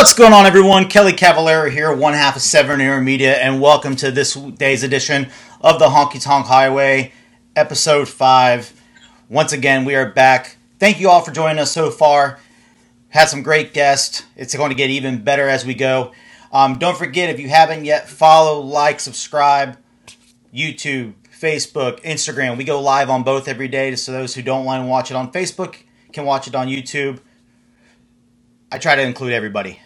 What's going on, everyone? Kelly Cavallero here, one half of Seven Air Media, and welcome to this day's edition of the Honky Tonk Highway, episode 5. Once again, we are back. Thank you all for joining us so far. Had some great guests. It's going to get even better as we go. Um, don't forget, if you haven't yet, follow, like, subscribe, YouTube, Facebook, Instagram. We go live on both every day, so those who don't want to watch it on Facebook can watch it on YouTube. I try to include everybody.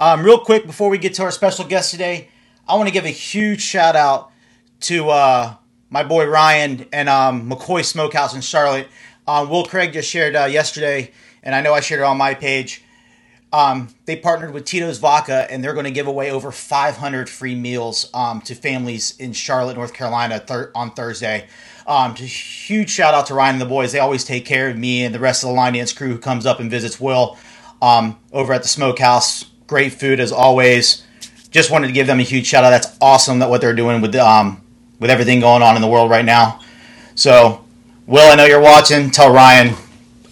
Um, real quick, before we get to our special guest today, I want to give a huge shout out to uh, my boy Ryan and um, McKoy Smokehouse in Charlotte. Um, Will Craig just shared uh, yesterday, and I know I shared it on my page. Um, they partnered with Tito's Vodka, and they're going to give away over 500 free meals um, to families in Charlotte, North Carolina, thir- on Thursday. Um, huge shout out to Ryan and the boys. They always take care of me and the rest of the Line Dance crew who comes up and visits Will um, over at the Smokehouse. Great food as always. Just wanted to give them a huge shout out. That's awesome that what they're doing with um, with everything going on in the world right now. So, Will, I know you're watching. Tell Ryan,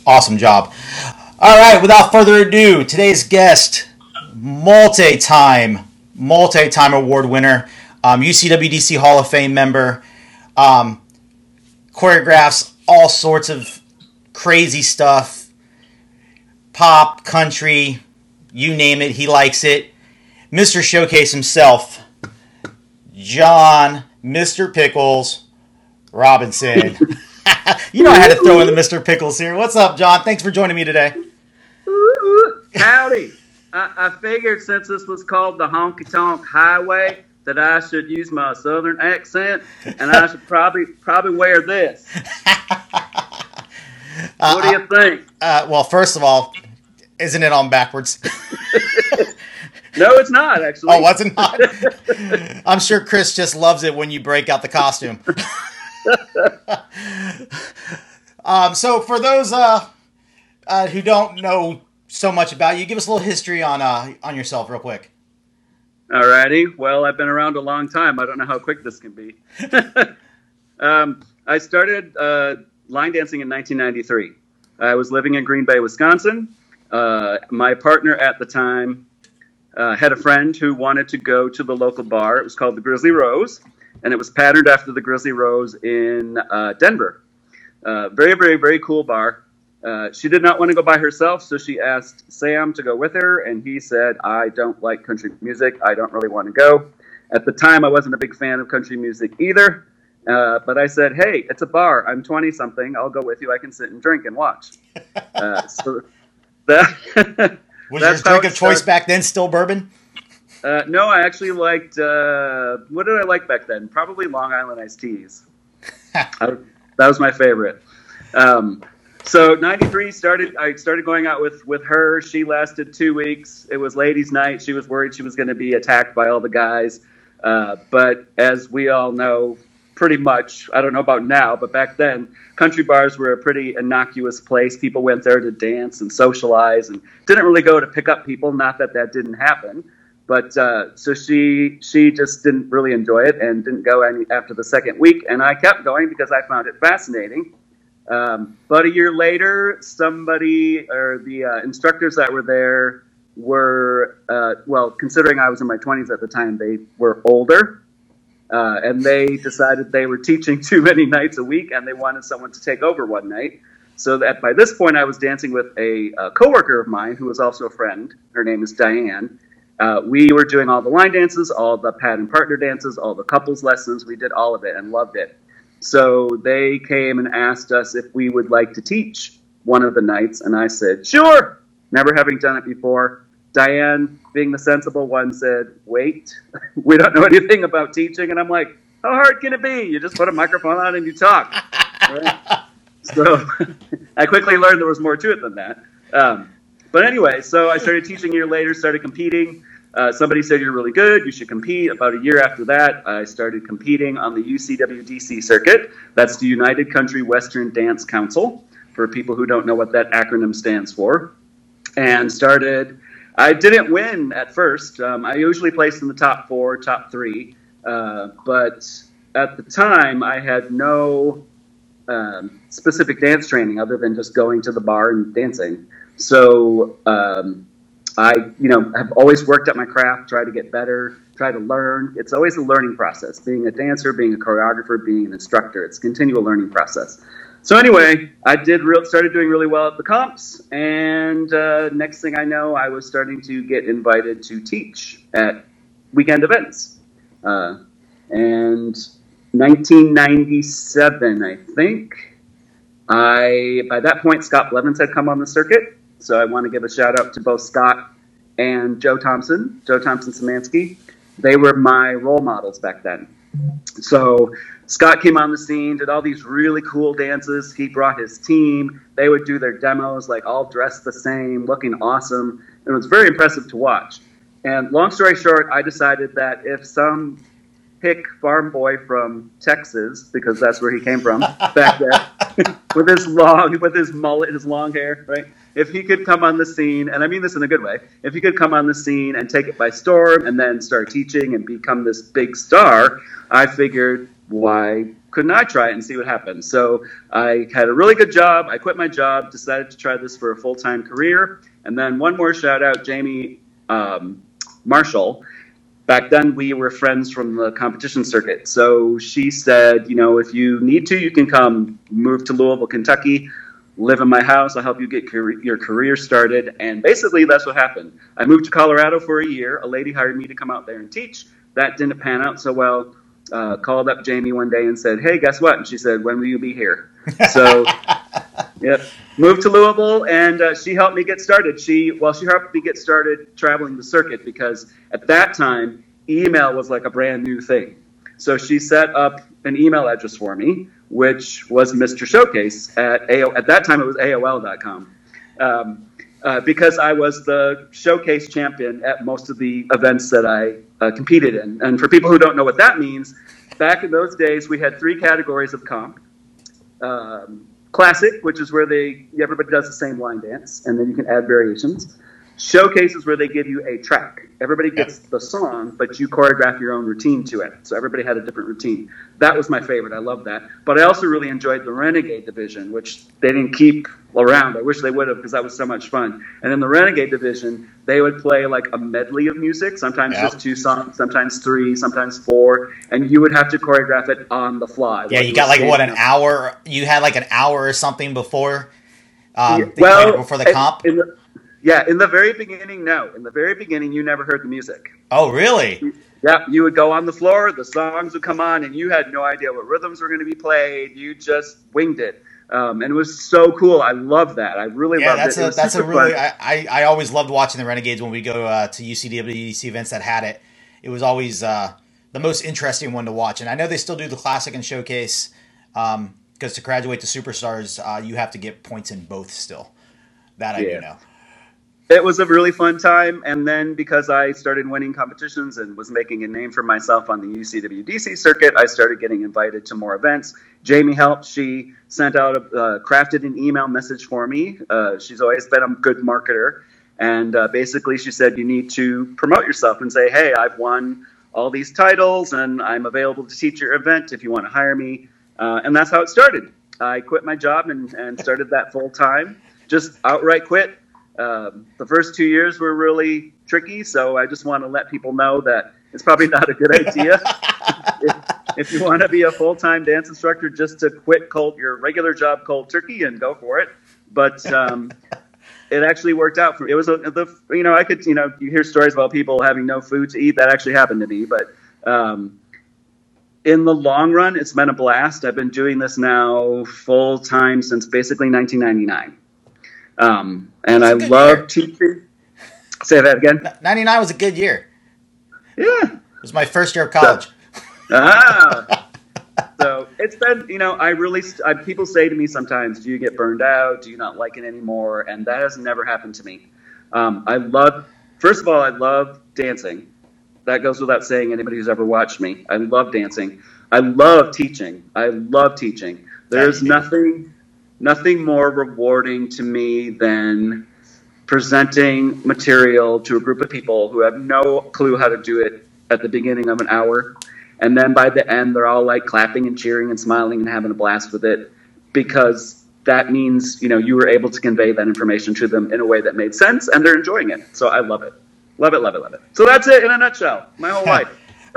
awesome job. All right, without further ado, today's guest, multi-time, multi-time award winner, um, UCWDC Hall of Fame member, um, choreographs all sorts of crazy stuff, pop, country, you name it, he likes it. Mr. Showcase himself, John, Mr. Pickles Robinson. you know I had to throw in the Mr. Pickles here. What's up, John? Thanks for joining me today. Howdy. I, I figured since this was called the Honky Tonk Highway that I should use my southern accent and I should probably probably wear this. what do you think? Uh, well, first of all, isn't it on backwards? No, it's not actually. oh, was it not? I'm sure Chris just loves it when you break out the costume. um, so, for those uh, uh, who don't know so much about you, give us a little history on uh, on yourself, real quick. Alrighty. Well, I've been around a long time. I don't know how quick this can be. um, I started uh, line dancing in 1993. I was living in Green Bay, Wisconsin. Uh, my partner at the time uh, had a friend who wanted to go to the local bar. It was called the Grizzly Rose, and it was patterned after the Grizzly Rose in uh, Denver. Uh, very, very, very cool bar. Uh, she did not want to go by herself, so she asked Sam to go with her, and he said, I don't like country music. I don't really want to go. At the time, I wasn't a big fan of country music either, uh, but I said, Hey, it's a bar. I'm 20 something. I'll go with you. I can sit and drink and watch. Uh, so that. Was your drink of choice started. back then still bourbon? Uh, no, I actually liked. Uh, what did I like back then? Probably Long Island iced teas. I- that was my favorite. Um, so '93 started. I started going out with with her. She lasted two weeks. It was ladies' night. She was worried she was going to be attacked by all the guys. Uh, but as we all know, pretty much. I don't know about now, but back then, country bars were a pretty innocuous place. People went there to dance and socialize, and didn't really go to pick up people. Not that that didn't happen, but uh, so she she just didn't really enjoy it and didn't go any after the second week. And I kept going because I found it fascinating. Um, but a year later, somebody or the uh, instructors that were there were uh, well, considering I was in my 20s at the time, they were older. Uh, and they decided they were teaching too many nights a week and they wanted someone to take over one night. So that by this point, I was dancing with a, a coworker of mine who was also a friend. Her name is Diane. Uh, we were doing all the line dances, all the pad and partner dances, all the couples lessons. We did all of it and loved it. So they came and asked us if we would like to teach one of the nights, and I said, sure, never having done it before. Diane, being the sensible one, said, wait, we don't know anything about teaching. And I'm like, how hard can it be? You just put a microphone on and you talk. Right? So I quickly learned there was more to it than that. Um, but anyway, so I started teaching a year later, started competing. Uh, somebody said, You're really good, you should compete. About a year after that, I started competing on the UCWDC circuit. That's the United Country Western Dance Council, for people who don't know what that acronym stands for. And started, I didn't win at first. Um, I usually placed in the top four, top three. Uh, but at the time, I had no um, specific dance training other than just going to the bar and dancing. So um, I, you know, have always worked at my craft, tried to get better, try to learn. It's always a learning process. Being a dancer, being a choreographer, being an instructor, it's a continual learning process. So anyway, I did real, started doing really well at the comps, and uh, next thing I know, I was starting to get invited to teach at weekend events. Uh, and 1997, I think. I by that point Scott Blevins had come on the circuit, so I want to give a shout out to both Scott and Joe Thompson, Joe Thompson Szymanski. They were my role models back then. So Scott came on the scene, did all these really cool dances. He brought his team. They would do their demos like all dressed the same, looking awesome. And it was very impressive to watch. And long story short, I decided that if some hick farm boy from Texas, because that's where he came from back there, with his long, with his mullet, his long hair, right? If he could come on the scene, and I mean this in a good way, if he could come on the scene and take it by storm and then start teaching and become this big star, I figured, why couldn't I try it and see what happens? So I had a really good job. I quit my job, decided to try this for a full time career. And then one more shout out, Jamie um, Marshall. Back then, we were friends from the competition circuit. So she said, you know, if you need to, you can come move to Louisville, Kentucky, live in my house. I'll help you get your career started. And basically, that's what happened. I moved to Colorado for a year. A lady hired me to come out there and teach. That didn't pan out so well. Uh, called up Jamie one day and said, "Hey, guess what?" And she said, "When will you be here?" So, yep, moved to Louisville, and uh, she helped me get started. She well, she helped me get started traveling the circuit because at that time, email was like a brand new thing. So she set up an email address for me, which was Mr. Showcase at AO, at that time it was AOL.com. Um, uh, because I was the showcase champion at most of the events that I uh, competed in. And for people who don't know what that means, back in those days we had three categories of comp. Um, classic, which is where they everybody does the same line dance, and then you can add variations showcases where they give you a track. Everybody gets the song, but you choreograph your own routine to it. So everybody had a different routine. That was my favorite. I love that. But I also really enjoyed the Renegade division, which they didn't keep around. I wish they would have because that was so much fun. And in the Renegade division, they would play like a medley of music, sometimes just two songs, sometimes three, sometimes four, and you would have to choreograph it on the fly. Yeah, you got like what an hour. You had like an hour or something before. Um, yeah, well, before the comp. In the, yeah, in the very beginning, no. In the very beginning, you never heard the music. Oh, really? Yeah, you would go on the floor, the songs would come on, and you had no idea what rhythms were going to be played. You just winged it. Um, and it was so cool. I love that. I really yeah, loved that's it. A, it that's a really. I, I, I always loved watching the Renegades when we go uh, to UCWDC events that had it. It was always uh, the most interesting one to watch. And I know they still do the classic and showcase because um, to graduate to superstars, uh, you have to get points in both still. That I yeah. do know it was a really fun time. And then because I started winning competitions and was making a name for myself on the UCWDC circuit, I started getting invited to more events. Jamie helped. She sent out a uh, crafted an email message for me. Uh, she's always been a good marketer. And uh, basically, she said, You need to promote yourself and say, Hey, I've won all these titles and I'm available to teach your event if you want to hire me. Uh, and that's how it started. I quit my job and, and started that full time. Just outright quit um, the first two years were really tricky, so I just want to let people know that it's probably not a good idea. if, if, you want to be a full time dance instructor, just to quit cold your regular job cold turkey and go for it. But um, it actually worked out for me. It was a, the you know I could you know you hear stories about people having no food to eat. That actually happened to me, but. Um, in the long run, it's been a blast. I've been doing this now full time since basically 1999. Um, and I love year. teaching. Say that again. Ninety nine was a good year. Yeah, it was my first year of college. So, ah, so it's been you know I really I, people say to me sometimes, do you get burned out? Do you not like it anymore? And that has never happened to me. Um, I love first of all I love dancing. That goes without saying. Anybody who's ever watched me, I love dancing. I love teaching. I love teaching. There's nothing nothing more rewarding to me than presenting material to a group of people who have no clue how to do it at the beginning of an hour. And then by the end, they're all like clapping and cheering and smiling and having a blast with it because that means you know you were able to convey that information to them in a way that made sense, and they're enjoying it. So I love it, love it, love it, love it. So that's it in a nutshell. My whole life.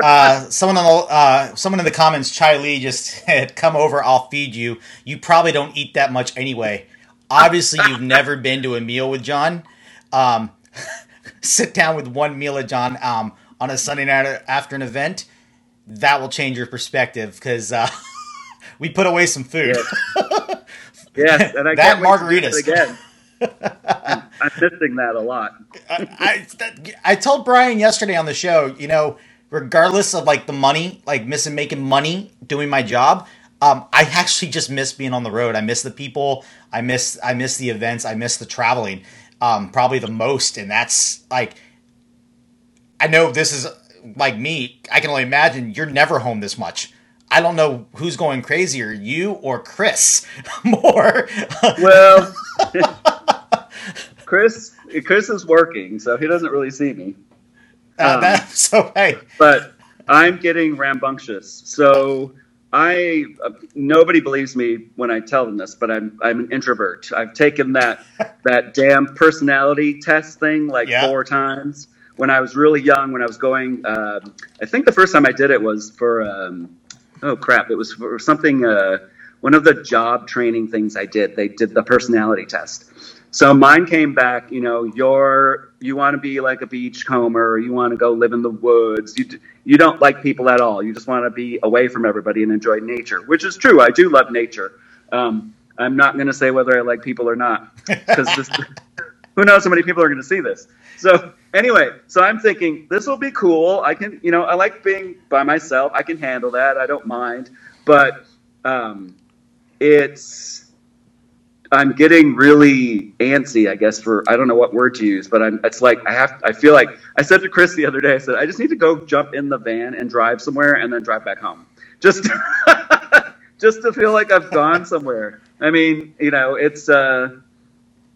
Uh, someone on the uh, someone in the comments, Chai Lee, just said, "Come over, I'll feed you." You probably don't eat that much anyway. Obviously, you've never been to a meal with John. Um, sit down with one meal with John um, on a Sunday night after an event. That will change your perspective because uh, we put away some food. Yes, yes and I that can't wait to do margaritas. it again. I'm, I'm missing that a lot. I, I I told Brian yesterday on the show, you know, regardless of like the money, like missing making money doing my job, um, I actually just miss being on the road. I miss the people. I miss I miss the events. I miss the traveling, um, probably the most. And that's like, I know this is like me. I can only imagine you're never home this much. I don't know who's going crazier, you or Chris, more. Well, Chris Chris is working, so he doesn't really see me. Uh, um, that, so hey, but I'm getting rambunctious. So I uh, nobody believes me when I tell them this, but I'm I'm an introvert. I've taken that that damn personality test thing like Yeah. four times when I was really young. When I was going, um, I think the first time I did it was for um, oh crap, it was for something. Uh, one of the job training things I did. They did the personality test. So mine came back, you know, you're you want to be like a beachcomber, you want to go live in the woods. You you don't like people at all. You just want to be away from everybody and enjoy nature, which is true. I do love nature. Um, I'm not going to say whether I like people or not because who knows how many people are going to see this. So anyway, so I'm thinking this will be cool. I can, you know, I like being by myself. I can handle that. I don't mind. But um, it's I'm getting really antsy, I guess, for I don't know what word to use, but I'm it's like I have I feel like I said to Chris the other day, I said, I just need to go jump in the van and drive somewhere and then drive back home. Just just to feel like I've gone somewhere. I mean, you know, it's uh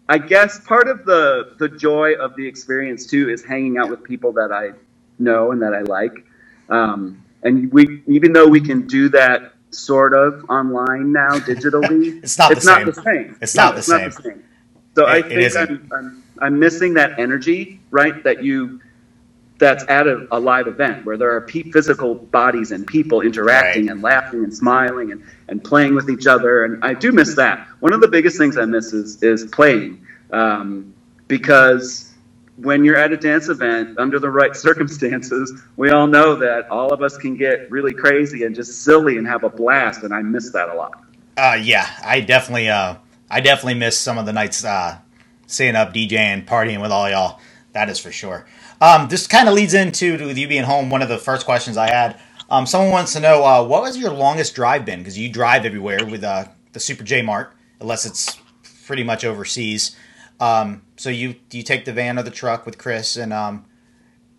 I guess part of the the joy of the experience too is hanging out with people that I know and that I like. Um, and we even though we can do that sort of online now digitally, It's not it's the not same. the same. It's No, not the same. So I It- it think isn't. I'm, I'm I'm missing that energy, right? That you that's at a, a live event where there are pe- physical bodies and people interacting Right. and laughing and smiling and, and playing with each other. And I do miss that. One of the biggest things I miss is, is playing um, because when you're at a dance event under the right circumstances, we all know that all of us can get really crazy and just silly and have a blast. And I miss that a lot. Uh, yeah, I definitely, uh, I definitely miss some of the nights uh, staying up, DJing, partying with all y'all. That is for sure. Um, this kind of leads into with you being home. One of the first questions I had. Um, someone wants to know uh, what was your longest drive been? Because you drive everywhere with uh, the Super J Mart, unless it's pretty much overseas. Um, so you you take the van or the truck with Chris, and um,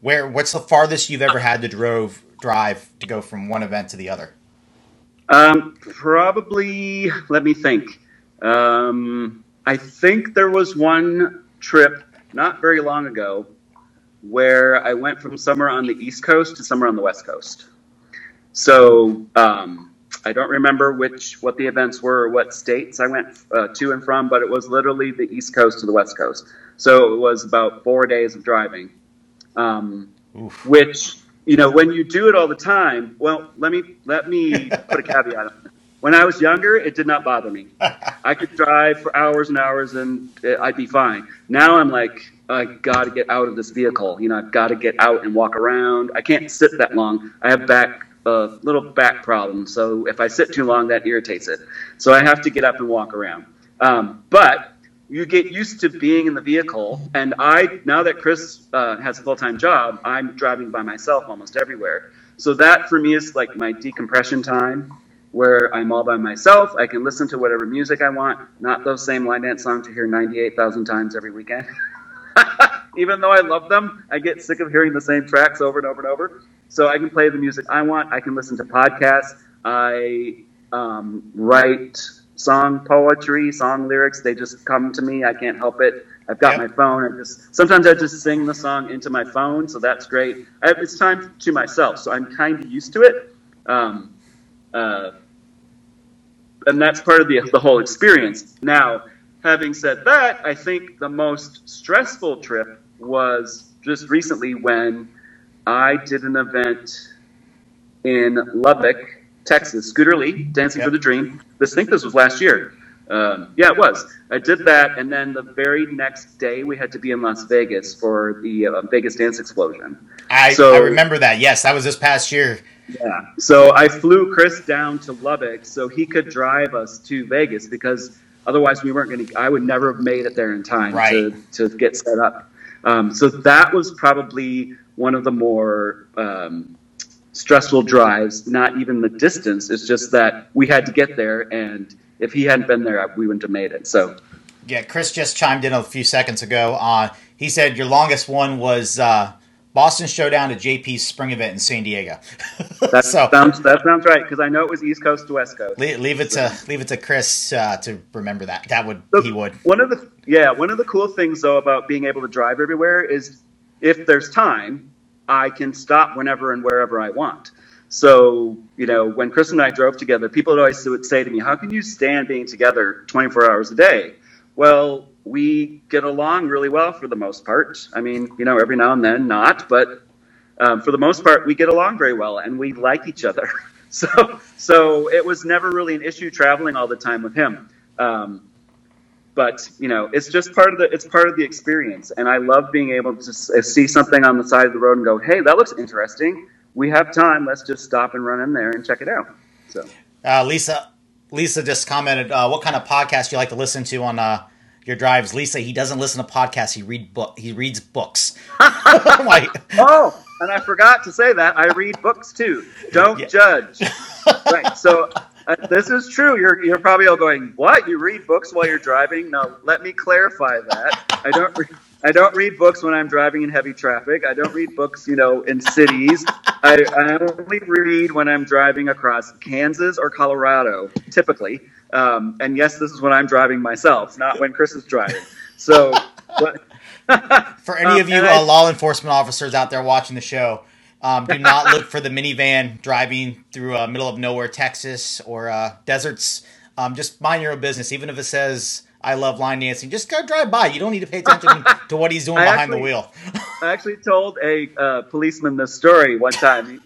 where what's the farthest you've ever had to drove drive to go from one event to the other? Um, probably, let me think. Um, I think there was one trip not very long ago where I went from somewhere on the East Coast to somewhere on the West Coast. So um, I don't remember which what the events were or what states I went uh, to and from, but it was literally the East Coast to the West Coast. So it was about four days of driving. Um, which you know when you do it all the time well let me let me put a caveat on it. When i was younger it did not bother me. I could drive for hours and hours and uh, i'd be fine. Now i'm like i gotta get out of this vehicle. You know i've got to get out and walk around. I can't sit that long. I have back a little back problem so if i sit too long that irritates it so i have to get up and walk around um, but you get used to being in the vehicle. And I, now that Chris uh, has a full time job, I'm driving by myself almost everywhere. So that for me is like my decompression time where I'm all by myself. I can listen to whatever music I want, not those same line dance songs to hear 98,000 times every weekend. Even though I love them, I get sick of hearing the same tracks over and over and over. So I can play the music I want. I can listen to podcasts. I um, write song poetry, song lyrics. They just come to me. I can't help it. I've got Yep. my phone. I just sometimes I just sing the song into my phone, so that's great. I have, it's time to myself, so I'm kind of used to it. Um, uh, and that's part of the the whole experience. Now, having said that, I think the most stressful trip was just recently when I did an event in Lubbock, Texas. Scooter Lee, Dancing yep. for the Dream. This, I think this was last year. Um, yeah, it was. I did that, and then the very next day we had to be in Las Vegas for the uh, Vegas Dance Explosion. I, so, I remember that. Yes, that was this past year. Yeah. So I flew Chris down to Lubbock so he could drive us to Vegas because otherwise we weren't going to. I would never have made it there in time right. to to get set up. Um, so that was probably one of the more um, stressful drives. Not even the distance; it's just that we had to get there, and if he hadn't been there, we wouldn't have made it. So. Yeah, Chris just chimed in a few seconds ago. Uh, he said your longest one was uh, Boston Showdown to JP's spring event in San Diego. that so, sounds that sounds right because I know it was East Coast to West Coast. Leave, leave it to leave it to Chris uh, to remember that. That would so he would. One of the yeah one of the cool things though about being able to drive everywhere is if there's time, I can stop whenever and wherever I want. So, you know, when Chris and I drove together, people always would say to me, How can you stand being together 24 hours a day? Well, we get along really well for the most part. I mean, you know, every now and then not, but um, for the most part, we get along very well and we like each other. so, so it was never really an issue traveling all the time with him. Um, but you know, it's just part of the it's part of the experience, and I love being able to see something on the side of the road and go, "Hey, that looks interesting." we have time. Let's just stop and run in there and check it out. So, uh, Lisa, Lisa just commented, uh, "What kind of podcast you like to listen to on uh, your drives?" Lisa, he doesn't listen to podcasts. He read book. He reads books. like, oh, and I forgot to say that I read books too. Don't yeah. judge. right. So. Uh, this is true. You're, you're probably all going, "What? You read books while you're driving?" No, let me clarify that. I don't. Re- I don't read books when I'm driving in heavy traffic. I don't read books, you know, in cities. I, I only read when I'm driving across Kansas or Colorado, typically. Um, and yes, this is when I'm driving myself, not when Chris is driving. So, but, for any of um, you uh, law enforcement officers out there watching the show, um, do not look for the minivan driving through a uh, middle of nowhere, Texas or uh, deserts. Um, just mind your own business, even if it says I love line dancing. Just go drive by. You don't need to pay attention to what he's doing I behind actually, the wheel. I actually told a uh, policeman this story one time.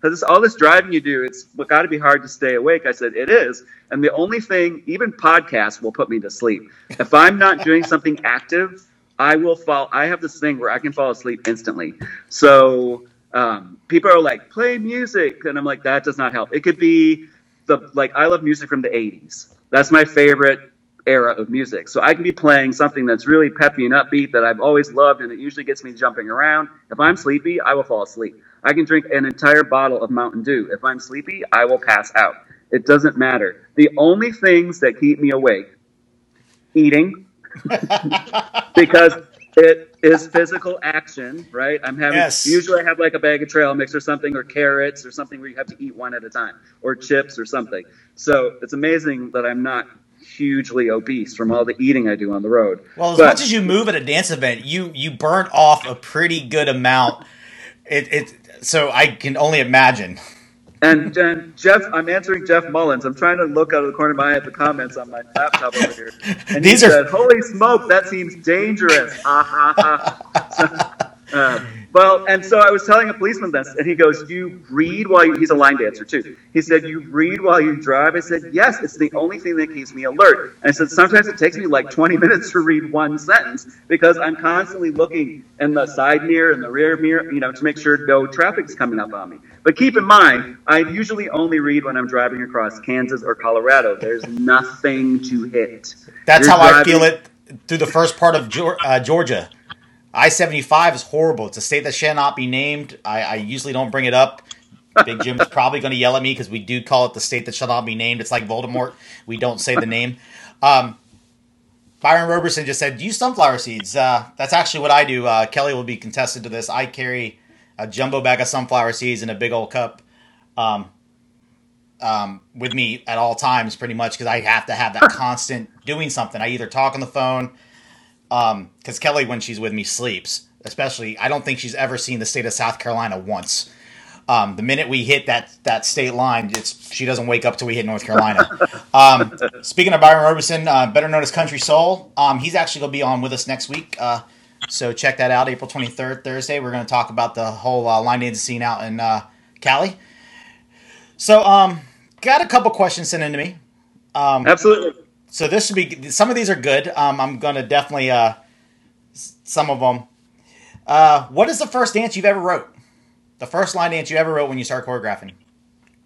Because all this driving you do, it's got to be hard to stay awake. I said, it is. And the only thing, even podcasts will put me to sleep. If I'm not doing something active, I will fall. I have this thing where I can fall asleep instantly. So um, people are like, play music. And I'm like, that does not help. It could be the, like, I love music from the 80s. That's my favorite era of music. So I can be playing something that's really peppy and upbeat that I've always loved and it usually gets me jumping around. If I'm sleepy, I will fall asleep. I can drink an entire bottle of Mountain Dew. If I'm sleepy, I will pass out. It doesn't matter. The only things that keep me awake eating because it is physical action, right? I'm having yes. usually I have like a bag of trail mix or something or carrots or something where you have to eat one at a time or chips or something. So it's amazing that I'm not hugely obese from all the eating I do on the road. Well, as but, much as you move at a dance event, you you burn off a pretty good amount. It, it so I can only imagine. And, and, Jeff, I'm answering Jeff Mullins. I'm trying to look out of the corner of my eye at the comments on my laptop over here. And These he are... said, "Holy smoke, that seems dangerous." Ha ha ha. So, uh, well, and so I was telling a policeman this, and he goes, "You read while you." He's a line dancer too. He said, "You read while you drive." I said, "Yes, it's the only thing that keeps me alert." And I said, "Sometimes it takes me like 20 minutes to read one sentence because I'm constantly looking in the side mirror and the rear mirror, you know, to make sure no traffic's coming up on me." But keep in mind, I usually only read when I'm driving across Kansas or Colorado. There's nothing to hit. That's You're how driving- I feel it through the first part of uh, Georgia. I seventy five is horrible. It's a state that shall not be named. I, I usually don't bring it up. Big Jim's probably going to yell at me because we do call it the state that shall not be named. It's like Voldemort. We don't say the name. Um, Byron Roberson just said, use sunflower seeds. Uh, that's actually what I do. Uh, Kelly will be contested to this. I carry a jumbo bag of sunflower seeds in a big old cup um, um, with me at all times, pretty much, because I have to have that constant doing something. I either talk on the phone – because um, Kelly, when she's with me, sleeps. Especially, I don't think she's ever seen the state of South Carolina once. Um, the minute we hit that that state line, it's she doesn't wake up till we hit North Carolina. um, speaking of Byron Roberson, uh, better known as Country Soul, um, he's actually going to be on with us next week. Uh, so check that out, April 23rd, Thursday. We're going to talk about the whole uh, line dancing scene out in uh, Cali. So, um, got a couple questions sent in to me. Um, Absolutely. So this should be some of these are good. Um, I'm going to definitely uh, some of them. Uh, what is the first dance you've ever wrote? The first line dance you ever wrote when you started choreographing?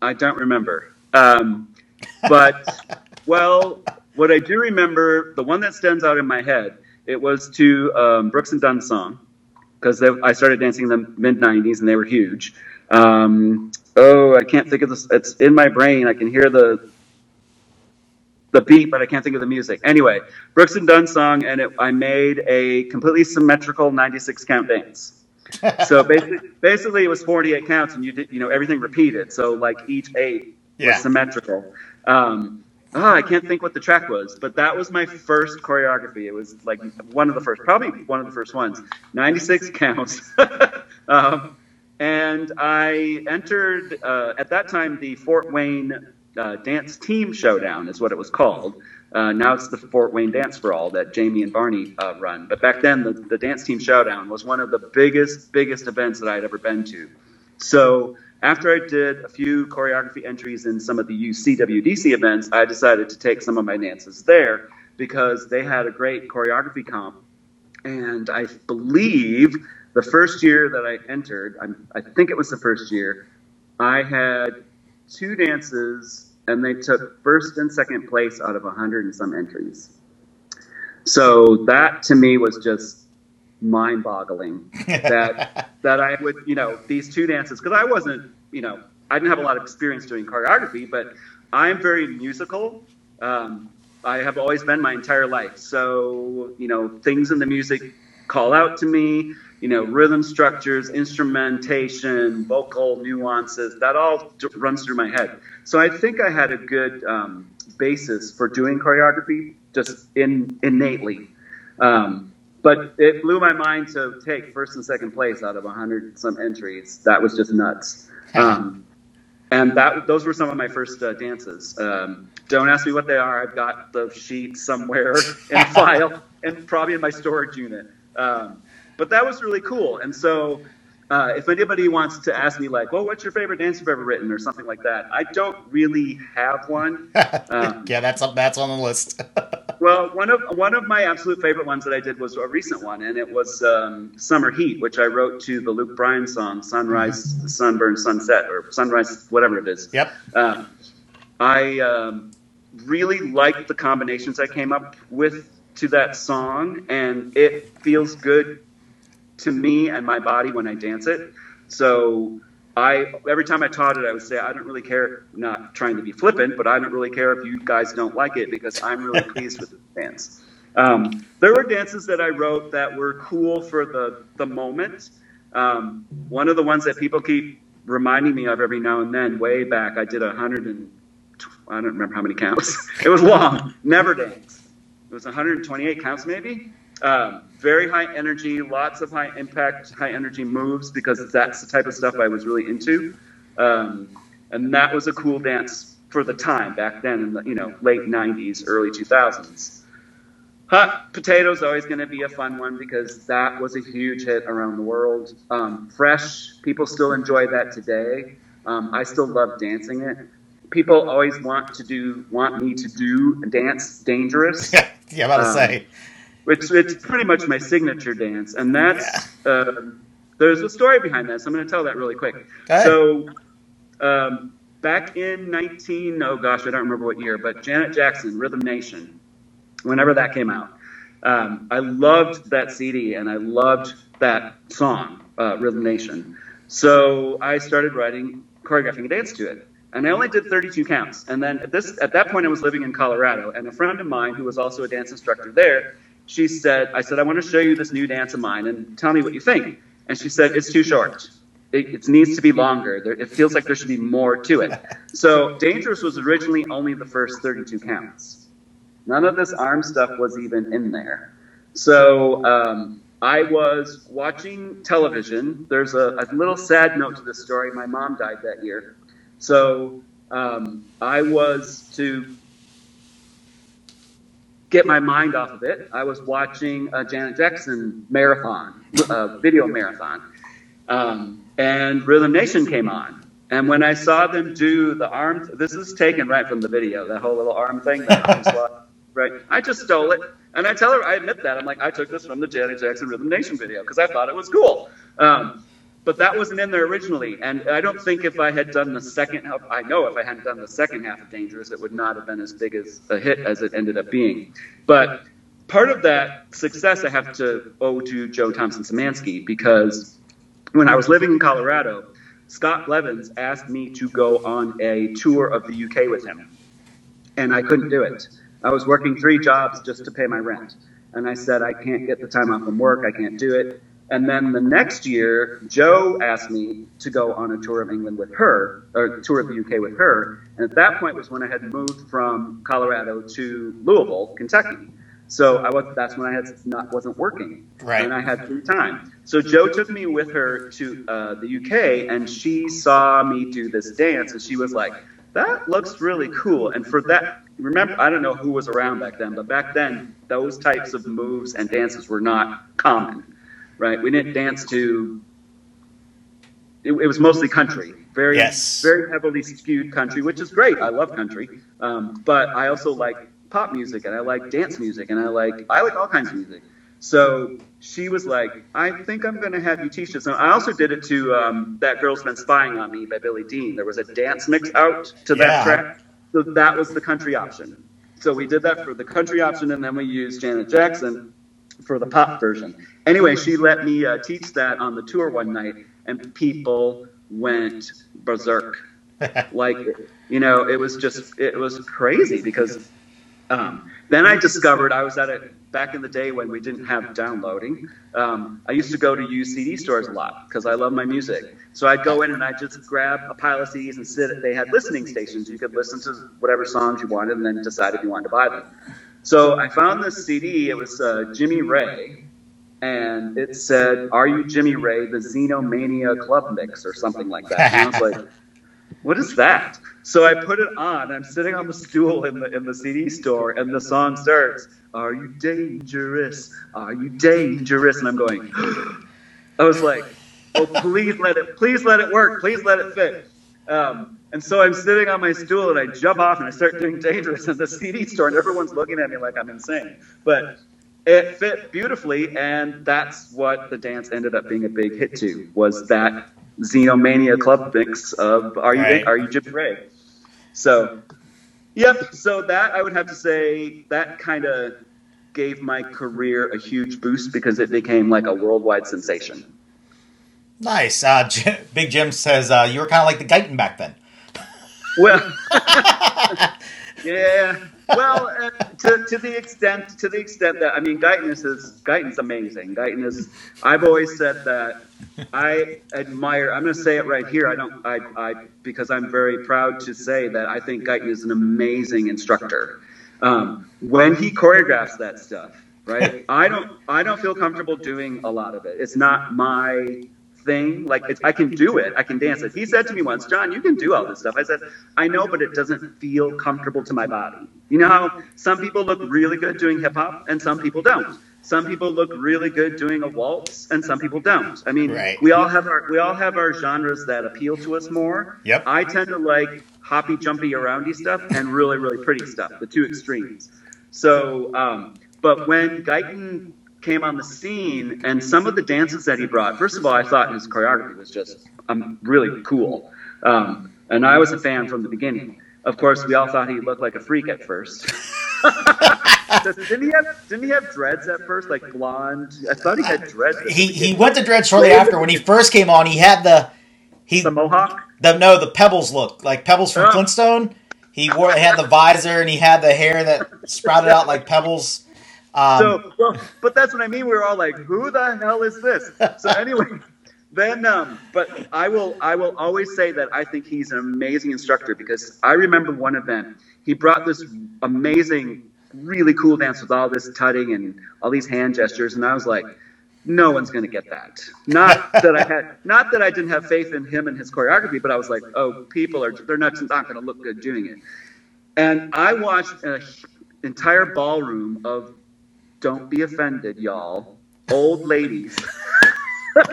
I don't remember. Um, but well, what I do remember, the one that stands out in my head, it was to um, Brooks and Dunn song because I started dancing in the mid '90s and they were huge. Um, oh, I can't think of this. It's in my brain. I can hear the the beat, but I can't think of the music. Anyway, Brooks and Dunn song, and it, I made a completely symmetrical 96 count dance. so basically, basically, it was 48 counts, and you did, you know, everything repeated. So like each eight yeah. was symmetrical. Um, oh, I can't think what the track was, but that was my first choreography. It was like one of the first, probably one of the first ones. 96 counts. um, and I entered uh, at that time the Fort Wayne uh, Dance Team Showdown is what it was called. Uh, now it's the Fort Wayne Dance for All that Jamie and Barney uh, run. But back then, the, the Dance Team Showdown was one of the biggest, biggest events that I had ever been to. So after I did a few choreography entries in some of the UCWDC events, I decided to take some of my dances there because they had a great choreography comp. And I believe the first year that I entered, I, I think it was the first year, I had two dances and they took first and second place out of hundred and some entries. So that to me was just mind-boggling that that I would you know these two dances because I wasn't you know I didn't have a lot of experience doing choreography, but I'm very musical. Um, I have always been my entire life. So you know things in the music call out to me you know, rhythm structures, instrumentation, vocal nuances, that all runs through my head. So I think I had a good um, basis for doing choreography just in, innately. Um, but it blew my mind to take first and second place out of 100 some entries. That was just nuts. Um, and that those were some of my first uh, dances. Um, don't ask me what they are. I've got the sheet somewhere in file and probably in my storage unit. Um, but that was really cool. And so, uh, if anybody wants to ask me, like, well, what's your favorite dance you've ever written, or something like that, I don't really have one. Um, yeah, that's that's on the list. well, one of one of my absolute favorite ones that I did was a recent one, and it was um, "Summer Heat," which I wrote to the Luke Bryan song "Sunrise, mm-hmm. Sunburn, Sunset," or "Sunrise," whatever it is. Yep. Um, I um, really liked the combinations I came up with to that song, and it feels good to me and my body when I dance it. So I every time I taught it, I would say I don't really care. Not trying to be flippant, but I don't really care if you guys don't like it because I'm really pleased with the dance. Um, there were dances that I wrote that were cool for the the moment. Um, one of the ones that people keep reminding me of every now and then, way back, I did a hundred and I don't remember how many counts. it was long. Never dance. It was 128 counts, maybe. Um, very high energy, lots of high impact, high energy moves because that's the type of stuff I was really into. Um, and that was a cool dance for the time back then in the you know late 90s, early 2000s. Hot potatoes always going to be a fun one because that was a huge hit around the world. Um, fresh, people still enjoy that today. Um, I still love dancing it. People always want to do want me to do dance dangerous. Yeah, yeah, about to um, say which it's pretty much my signature dance, and that's yeah. uh, there's a story behind that. So I'm going to tell that really quick. So um, back in 19 oh gosh, I don't remember what year, but Janet Jackson, Rhythm Nation, whenever that came out, um, I loved that CD and I loved that song, uh, Rhythm Nation. So I started writing, choreographing a dance to it and I only did 32 counts. And then at this at that point, I was living in Colorado, and a friend of mine who was also a dance instructor there she said, I said, I want to show you this new dance of mine and tell me what you think. And she said, it's too short. It, it needs to be longer. There, it feels like there should be more to it. So Dangerous was originally only the first 32 counts. None of this arm stuff was even in there. So um, I was watching television. There's a, a, little sad note to this story. My mom died that year. So um, I was to get my mind off of it. I was watching a Janet Jackson marathon, video marathon. Um, and Rhythm Nation came on. And when I saw them do the arm, this is taken right from the video, that whole little arm thing. right. I just stole it. And I tell her, I admit that. I'm like, I took this from the Janet Jackson Rhythm Nation video because I thought it was cool. Um, but that wasn't in there originally. And I don't think if I had done the second half, I know if I hadn't done the second half of Dangerous, it would not have been as big as a hit as it ended up being. But part of that success I have to owe to Joe Thompson Szymanski because when I was living in Colorado, Scott Blevins asked me to go on a tour of the UK with him. And I couldn't do it. I was working three jobs just to pay my rent. And I said, I can't get the time off from work. I can't do it. And then the next year, Joe asked me to go on a tour of England with her, or tour of the UK with her. And at that point was when I had moved from Colorado to Louisville, Kentucky. So I was that's when I had not wasn't working, right. and I had free time. So Joe took me with her to uh, the UK, and she saw me do this dance, and she was like, "That looks really cool." And for that, remember, I don't know who was around back then, but back then those types of moves and dances were not common, right? We didn't dance to. It, it was mostly country, very yes. very heavily skewed country, which is great. I love country, um, but I also like pop music and I like dance music and I like I like all kinds of music. So she was like, I think I'm going to have you teach this. And I also did it to um, That Girl's Been Spying on Me by Billy Dean. There was a dance mix out to that track. So that was the country option. So we did that for the country option and then we used Janet Jackson for the pop version. Anyway, she let me uh, teach that on the tour one night and people went berserk. like, you know, it was just, it was crazy because um, then I discovered I was at a back in the day when we didn't have downloading. Um, I used to go to used CD stores a lot because I love my music. So I'd go in and I'd just grab a pile of CDs and sit. They had listening stations. You could listen to whatever songs you wanted and then decide if you wanted to buy them. So I found this CD. It was uh, Jimmy Ray, and it said, "Are you Jimmy Ray? The Xenomania Club Mix or something like that." And I was like, "What is that?" So I put it on. I'm sitting on the stool in the in the CD store, and the song starts. Are you dangerous? Are you dangerous? And I'm going. I was like, "Oh, please let it, please let it work, please let it fit." Um, and so I'm sitting on my stool and I jump off and I start doing dangerous in the CD store, and everyone's looking at me like I'm insane. But it fit beautifully, and that's what the dance ended up being a big hit to was that Xenomania club mix of Are You Right. Are You Jimmy Ray? So, yep. So that I would have to say that kind of gave my career a huge boost because it became like a worldwide sensation. Nice. Uh, J- Big Jim says uh, you were kind of like the Guyton back then. Well, yeah. Well, uh, to, to the extent to the extent that I mean, Guyton is Guyton's amazing. Guyton is. I've always said that I admire. I'm going to say it right here. I don't. I, I because I'm very proud to say that I think Guyton is an amazing instructor. Um, when he choreographs that stuff, right? I don't. I don't feel comfortable doing a lot of it. It's not my thing. Like it's, I can do it. I can dance it. He said to me once, John, you can do all this stuff. I said, I know, but it doesn't feel comfortable to my body. You know how some people look really good doing hip hop and some people don't. Some people look really good doing a waltz and some people don't. I mean, Right. we all have our we all have our genres that appeal to us more. Yep. I tend to like hoppy, jumpy, aroundy stuff and really, really pretty stuff. The two extremes. So, um, but when Guyton came on the scene and some of the dances that he brought, first of all, I thought his choreography was just um, really cool. Um, and I was a fan from the beginning. Of course, we all thought he looked like a freak at first. Didn't he have didn't he have dreads at first, like blonde? I thought he had dreads. He he went to dreads shortly after when he first came on. He had the he the mohawk. the no the Pebbles look like Pebbles from Oh. Flintstone. He wore he had the visor and he had the hair that sprouted out like Pebbles. Um, So, well, but that's what I mean. We were all like, "Who the hell is this?" So anyway, then, um, but I will, I will always say that I think he's an amazing instructor because I remember one event he brought this amazing, really cool dance with all this tutting and all these hand gestures, and I was like, no one's going to get that. Not that I had, not that I didn't have faith in him and his choreography, but I was like, oh, people are they're not not going to look good doing it. And I watched an entire ballroom of, don't be offended, y'all, old ladies.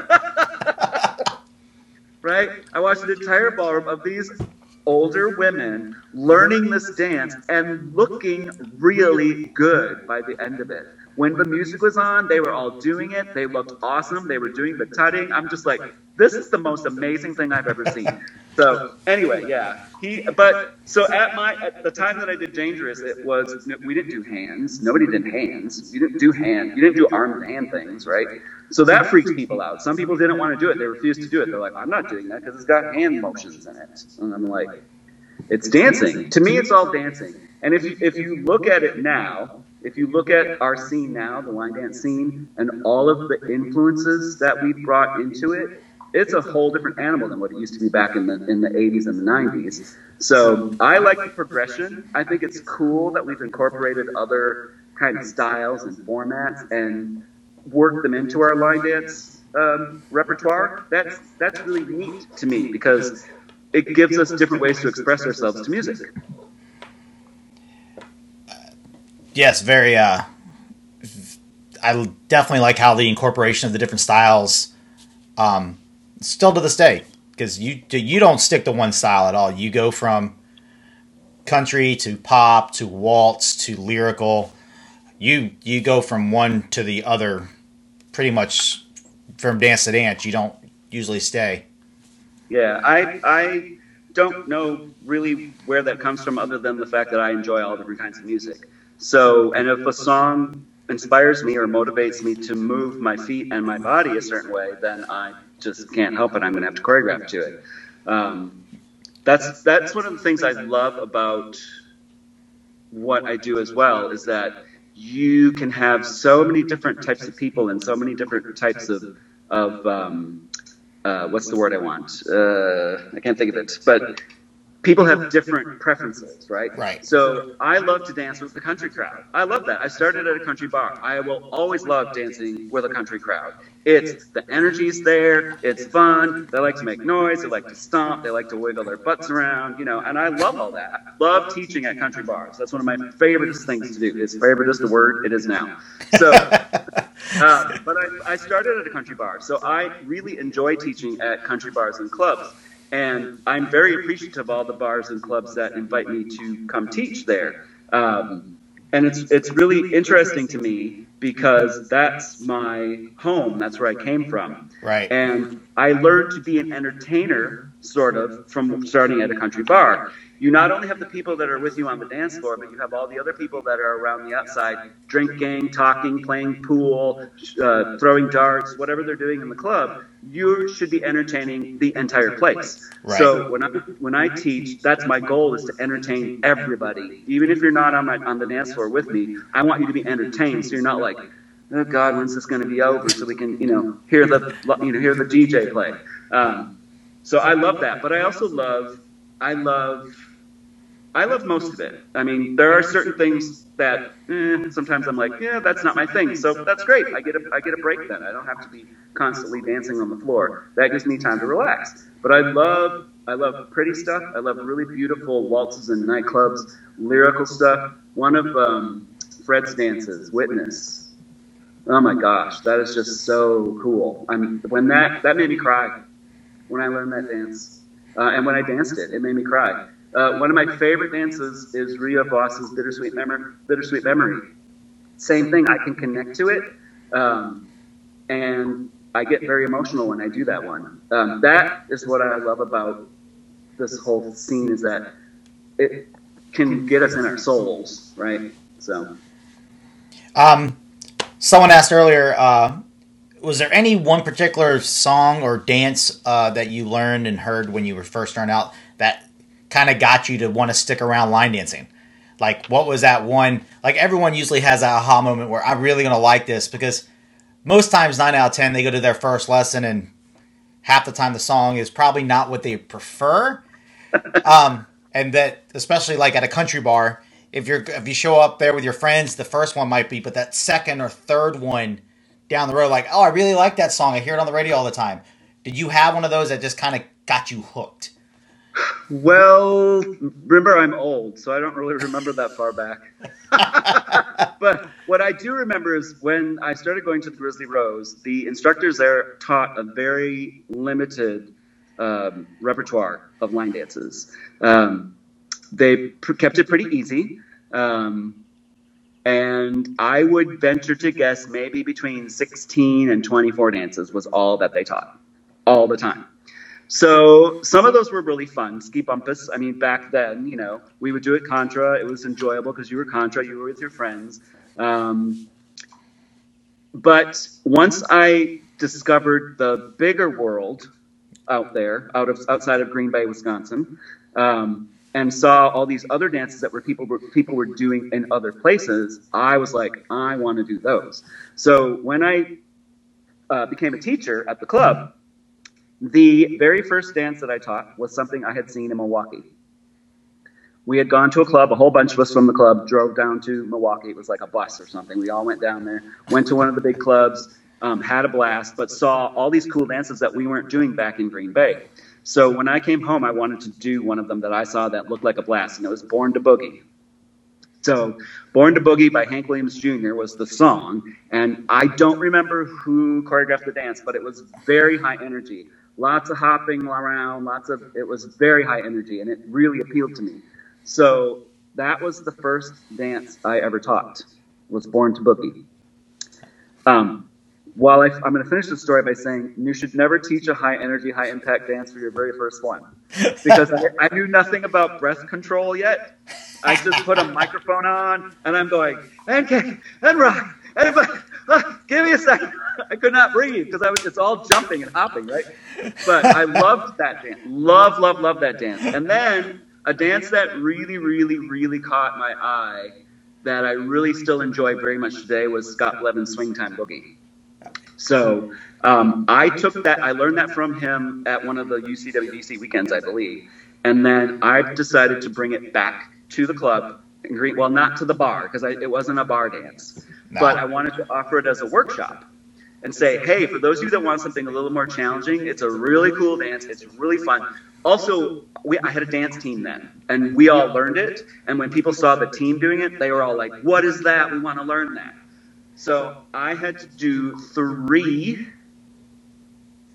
right? I watched an entire ballroom of these older women learning this dance and looking really good by the end of it. When the music was on, they were all doing it. They looked awesome. They were doing the tutting. I'm just like, this is the most amazing thing I've ever seen. So anyway, yeah, he. But so at my at the time that I did Dangerous, it was we didn't do hands. Nobody did hands. You didn't do hand. You didn't do arm and hand things, right? So that freaked people out. Some people didn't want to do it. They refused to do it. They're like, I'm not doing that because it's got hand motions in it. And I'm like, it's dancing. To me, it's all dancing. And if you, if you look at it now, if you look at our scene now, the line dance scene, and all of the influences that we brought into it, it's a whole different animal than what it used to be back in the in the 80s and the 90s. So I like the progression. I think it's cool that we've incorporated other kind of styles and formats and worked them into our line dance um, repertoire. That's that's really neat to me because it gives us different ways to express ourselves to music. Yes, very. Uh, I definitely like how the incorporation of the different styles, um, still to this day, because you you don't stick to one style at all. You go from country to pop to waltz to lyrical. You you go from one to the other, pretty much from dance to dance. You don't usually stay. Yeah, I I don't know really where that comes from, other than the fact that I enjoy all different kinds of music. So, and if a song inspires me or motivates me to move my feet and my body a certain way, then I just can't help it. I'm going to have to choreograph to it. Um, that's that's one of the things I love about what I do as well is that you can have so many different types of people and so many different types of of um, uh, what's the word I want? Uh, I can't think of it, but people have different preferences, right? Right. So I love to dance with the country crowd. I love that. I started at a country bar. I will always love dancing with a country crowd. It's the energy's there. It's fun. They like to make noise. They like to stomp. They like to wiggle their butts around, you know. And I love all that. I love teaching at country bars. That's one of my favorite things to do. Is favorite is the word? It is now. So, uh, but I, I started at a country bar, so I really enjoy teaching at country bars and clubs. And I'm very appreciative of all the bars and clubs that invite me to come teach there. Um, and it's it's really interesting to me because that's my home. That's where I came from. Right. And I learned to be an entertainer, sort of, from starting at a country bar you not only have the people that are with you on the dance floor, but you have all the other people that are around the outside, drinking, talking, playing pool, uh, throwing darts, whatever they're doing in the club. You should be entertaining the entire place. Right. So when I when I teach, that's my goal is to entertain everybody, even if you're not on my on the dance floor with me. I want you to be entertained, so you're not like, oh God, when's this going to be over? So we can you know hear the you know hear the DJ play. Um, so I love that, but I also love I love I love most of it. I mean, there are certain things that eh, sometimes I'm like, yeah, that's not my thing. So that's great. I get a I get a break then. I don't have to be constantly dancing on the floor. That gives me time to relax. But I love I love pretty stuff. I love really beautiful waltzes and nightclubs, lyrical stuff. One of um, Fred's dances, Witness. Oh my gosh, that is just so cool. I'm when that that made me cry when I learned that dance, uh, and when I danced it, it made me cry. Uh, one of my favorite dances is Rhea Voss's Bittersweet Memory. Bittersweet Memory. Same thing. I can connect to it, um, and I get very emotional when I do that one. Um, that is what I love about this whole scene is that it can get us in our souls, right? So. Um, someone asked earlier, uh, was there any one particular song or dance uh, that you learned and heard when you were first starting out that kind of got you to want to stick around line dancing? Like, what was that one? Like, everyone usually has that aha moment where I'm really going to like this because most times, nine out of 10, they go to their first lesson and half the time the song is probably not what they prefer. um, and that, especially like at a country bar, if you're if you show up there with your friends, the first one might be, but that second or third one down the road, like, oh, I really like that song. I hear it on the radio all the time. Did you have one of those that just kind of got you hooked? Well, remember I'm old, so I don't really remember that far back. but what I do remember is when I started going to the Grizzly Rose, the instructors there taught a very limited um, repertoire of line dances. Um, they pr- kept it pretty easy. Um, and I would venture to guess maybe between 16 and 24 dances was all that they taught, all the time. So some of those were really fun. Ski bumpus. I mean, back then, you know, we would do it contra. It was enjoyable because you were contra. You were with your friends. Um, but once I discovered the bigger world out there, out of outside of Green Bay, Wisconsin, um, and saw all these other dances that were people were people were doing in other places, I was like, I want to do those. So when I uh, became a teacher at the club, the very first dance that I taught was something I had seen in Milwaukee. We had gone to a club, a whole bunch of us from the club drove down to Milwaukee. It was like a bus or something. We all went down there, went to one of the big clubs, um, had a blast, but saw all these cool dances that we weren't doing back in Green Bay. So when I came home, I wanted to do one of them that I saw that looked like a blast, and it was Born to Boogie. So, Born to Boogie by Hank Williams Jr. was the song, and I don't remember who choreographed the dance, but it was very high energy. Lots of hopping around, lots of, it was very high energy, and it really appealed to me. So, that was the first dance I ever taught, was Born to Boogie. Um, while I, am going to finish the story by saying you should never teach a high energy, high impact dance for your very first one, because I, I, knew nothing about breath control yet. I just put a microphone on and I'm going and kick and rock uh, give me a second. I could not breathe because I was it's all jumping and hopping, right? But I loved that dance. Love, love, love that dance. And then a dance that really, really, really caught my eye that I really still enjoy very much today was Scott Blevins' Swing Time Boogie. So um, I took that, I learned that from him at one of the UCWDC weekends, I believe. And then I decided to bring it back to the club. Well, not to the bar, because it wasn't a bar dance. No. But I wanted to offer it as a workshop and say, hey, for those of you that want something a little more challenging, it's a really cool dance. It's really fun. Also, we, I had a dance team then, and we all learned it. And when people saw the team doing it, they were all like, what is that? We want to learn that. So I had to do three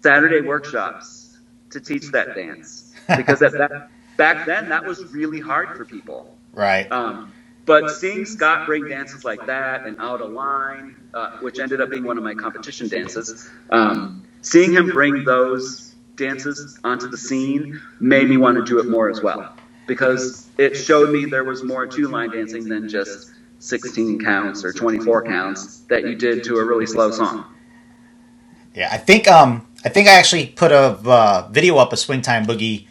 Saturday workshops to teach that dance because at that back then that was really hard for people. Right. Um, but seeing Scott bring dances like that and out of line, uh, which ended up being one of my competition dances, um, seeing him bring those dances onto the scene made me want to do it more as well because it showed me there was more to line dancing than just 16 counts or 24 counts that you did to a really slow song. Yeah, I think um I think I actually put a uh, video up of Swing Time Boogie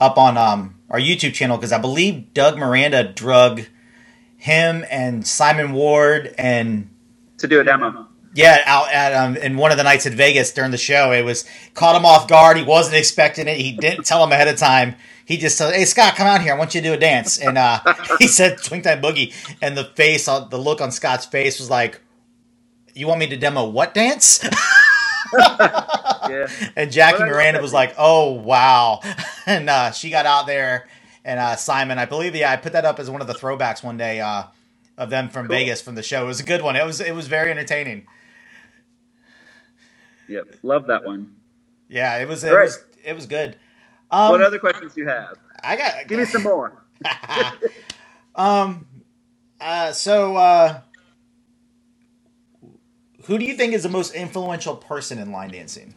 up on um our YouTube channel because I believe Doug Miranda drug him and Simon Ward and to do a demo. Yeah, out at um, in one of the nights at Vegas during the show, it was caught him off guard. He wasn't expecting it. He didn't tell him ahead of time he just said, "Hey Scott, come out here. I want you to do a dance." And uh, he said "Swing Time Boogie," and the face, uh, the look on Scott's face was like, "You want me to demo what dance?" yeah. And Jackie Miranda was like, "Oh wow!" And uh, she got out there, and uh, Simon, I believe, yeah, I put that up as one of the throwbacks one day uh, of them from cool. Vegas from the show. It was a good one. It was it was very entertaining. Yep, love that one. Yeah, it was it right. was it was good. Um, what other questions do you have? I got. Give me some more. um. Uh. So. Uh. Who do you think is the most influential person in line dancing?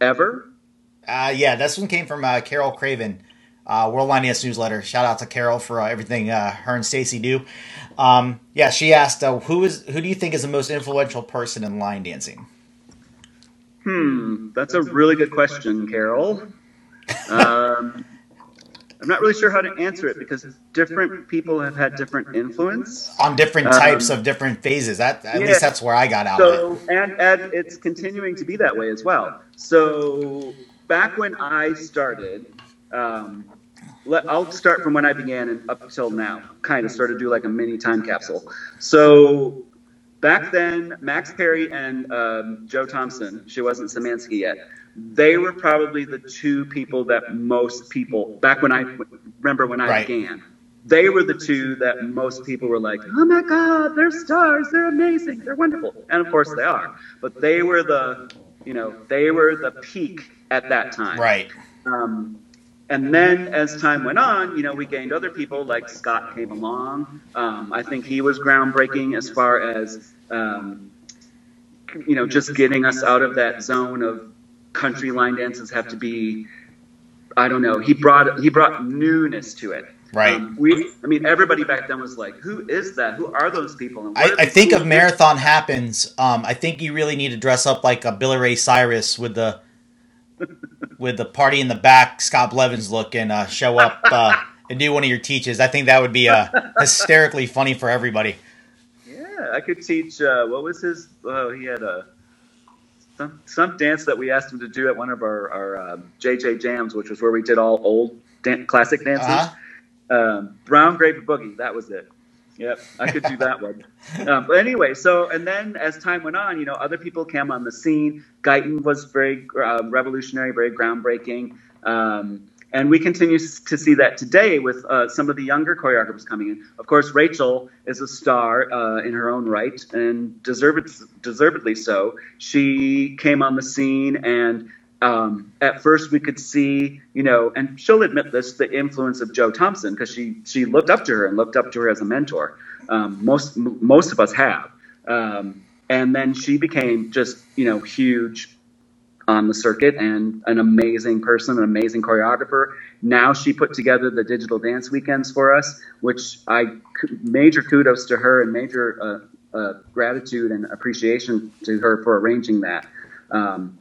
Ever? Uh, yeah, this one came from uh, Carol Craven, uh, World Line Dance Newsletter. Shout out to Carol for uh, everything uh, her and Stacy do. Um, yeah, she asked, uh, "Who is who do you think is the most influential person in line dancing?" Hmm, that's a really good question, Carol. Um, I'm not really sure how to answer it because different people have had different influence on different types um, of different phases. That at yeah. least that's where I got out so, of it. And, and it's continuing to be that way as well. So back when I started, um, let, I'll start from when I began and up till now. Kind of sort of do like a mini time capsule. So back then, Max Perry and um, Jo Thompson, she wasn't Szymanski yet, they were probably the two people that most people, back when I remember when I right. began, they were the two that most people were like, oh my God, they're stars, they're amazing, they're wonderful. And of course they are. But they were the, you know, they were the peak at that time. Right. Um, and then as time went on, you know, we gained other people like Scott came along. Um, I think he was groundbreaking as far as, um, you know, just getting us out of that zone of country line dances have to be, I don't know. He brought he brought newness to it. Right. Um, we, I mean, everybody back then was like, "Who is that? Who are those people?" I, I think if Marathon happens, um, I think you really need to dress up like a Billy Ray Cyrus with the with the party in the back, Scott Blevins look, and uh, show up uh, and do one of your teaches. I think that would be uh, hysterically funny for everybody. Yeah, I could teach. Uh, what was his? Oh, he had a some some dance that we asked him to do at one of our our JJ um, jams, which was where we did all old dan- classic dances. Uh-huh. Um, Brown Grape Boogie, that was it. Yep, I could do that one. Um, but anyway, so and then as time went on, you know, other people came on the scene. Guyton was very uh, revolutionary, very groundbreaking, um, and we continue to see that today with uh, some of the younger choreographers coming in. Of course, Rachel is a star uh, in her own right, and deserved, deservedly so. She came on the scene and um, at first we could see, you know, and she'll admit this, the influence of Jo Thompson because she she looked up to her and looked up to her as a mentor. Um, most most of us have, um, and then she became just you know huge on the circuit and an amazing person, an amazing choreographer. Now she put together the digital dance weekends for us, which I major kudos to her and major uh, uh, gratitude and appreciation to her for arranging that. Um,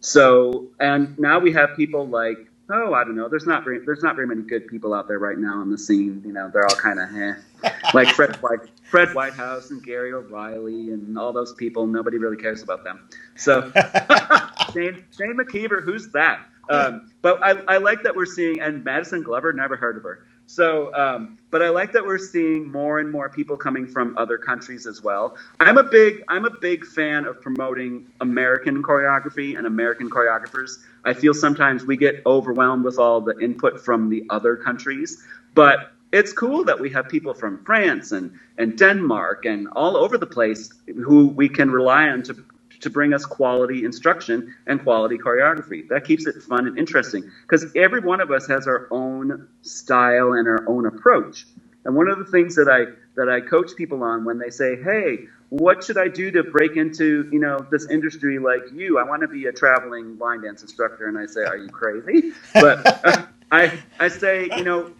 so, and now we have people like, oh, I don't know. There's not very, there's not very many good people out there right now on the scene. You know, they're all kind of eh. like Fred White, Fred Whitehouse and Gary O'Reilly and all those people. Nobody really cares about them. So, Shane, Shane McKeever, who's that? Um, but I, I like that we're seeing, and Madison Glover, never heard of her. So, um, but I like that we're seeing more and more people coming from other countries as well. I'm a big I'm a big fan of promoting American choreography and American choreographers. I feel sometimes we get overwhelmed with all the input from the other countries, but it's cool that we have people from France and, and Denmark and all over the place who we can rely on to to bring us quality instruction and quality choreography. That keeps it fun and interesting because every one of us has our own style and our own approach. And one of the things that I that I coach people on when they say, "Hey, what should I do to break into you know this industry like you? I want to be a traveling line dance instructor." And I say, "Are you crazy?" But I I say, you know,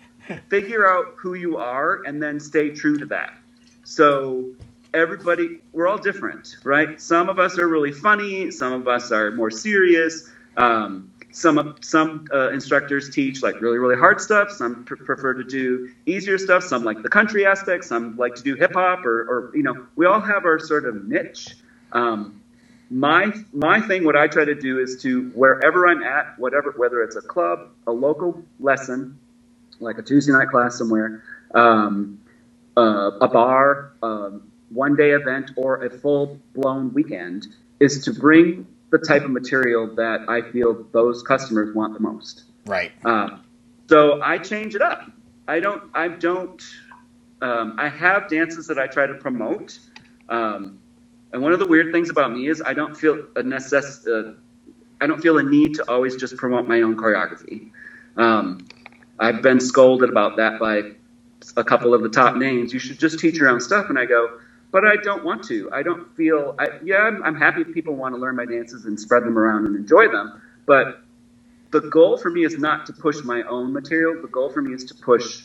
figure out who you are and then stay true to that. So everybody, we're all different, right? Some of us are really funny, some of us are more serious. Um, some some uh, instructors teach like really really hard stuff. Some pr- prefer to do easier stuff. Some like the country aspect. Some like to do hip hop or, or you know we all have our sort of niche. Um, my my thing, what I try to do is to wherever I'm at, whatever whether it's a club, a local lesson, like a Tuesday night class somewhere, um, uh, a bar, um, one day event or a full blown weekend is to bring the type of material that I feel those customers want the most. Right. Uh, so I change it up. I don't. I don't. Um, I have dances that I try to promote. Um, and one of the weird things about me is I don't feel a necess- uh, I don't feel a need to always just promote my own choreography. Um, I've been scolded about that by a couple of the top names. You should just teach your own stuff. And I go, but I don't want to. I don't feel. I, yeah, I'm, I'm happy if people want to learn my dances and spread them around and enjoy them. But the goal for me is not to push my own material. The goal for me is to push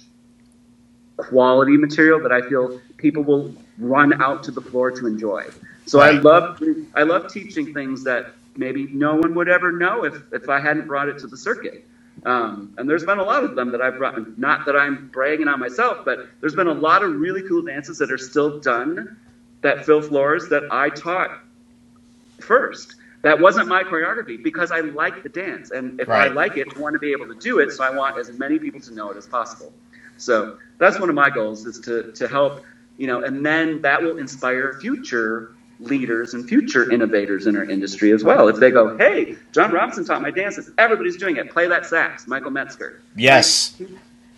quality material that I feel people will run out to the floor to enjoy. So. I love I love teaching things that maybe no one would ever know if, if I hadn't brought it to the circuit. Um, and there's been a lot of them that I've brought, not that I'm bragging on myself, but there's been a lot of really cool dances that are still done that fill floors that I taught first. That wasn't my choreography because I like the dance. And if right. I like it, I want to be able to do it. So I want as many people to know it as possible. So that's one of my goals is to, to help you know, and then that will inspire future leaders and future innovators in our industry as well. If they go, hey, John Robinson taught my dances, everybody's doing it. Play that sax, Michael Metzger. Yes.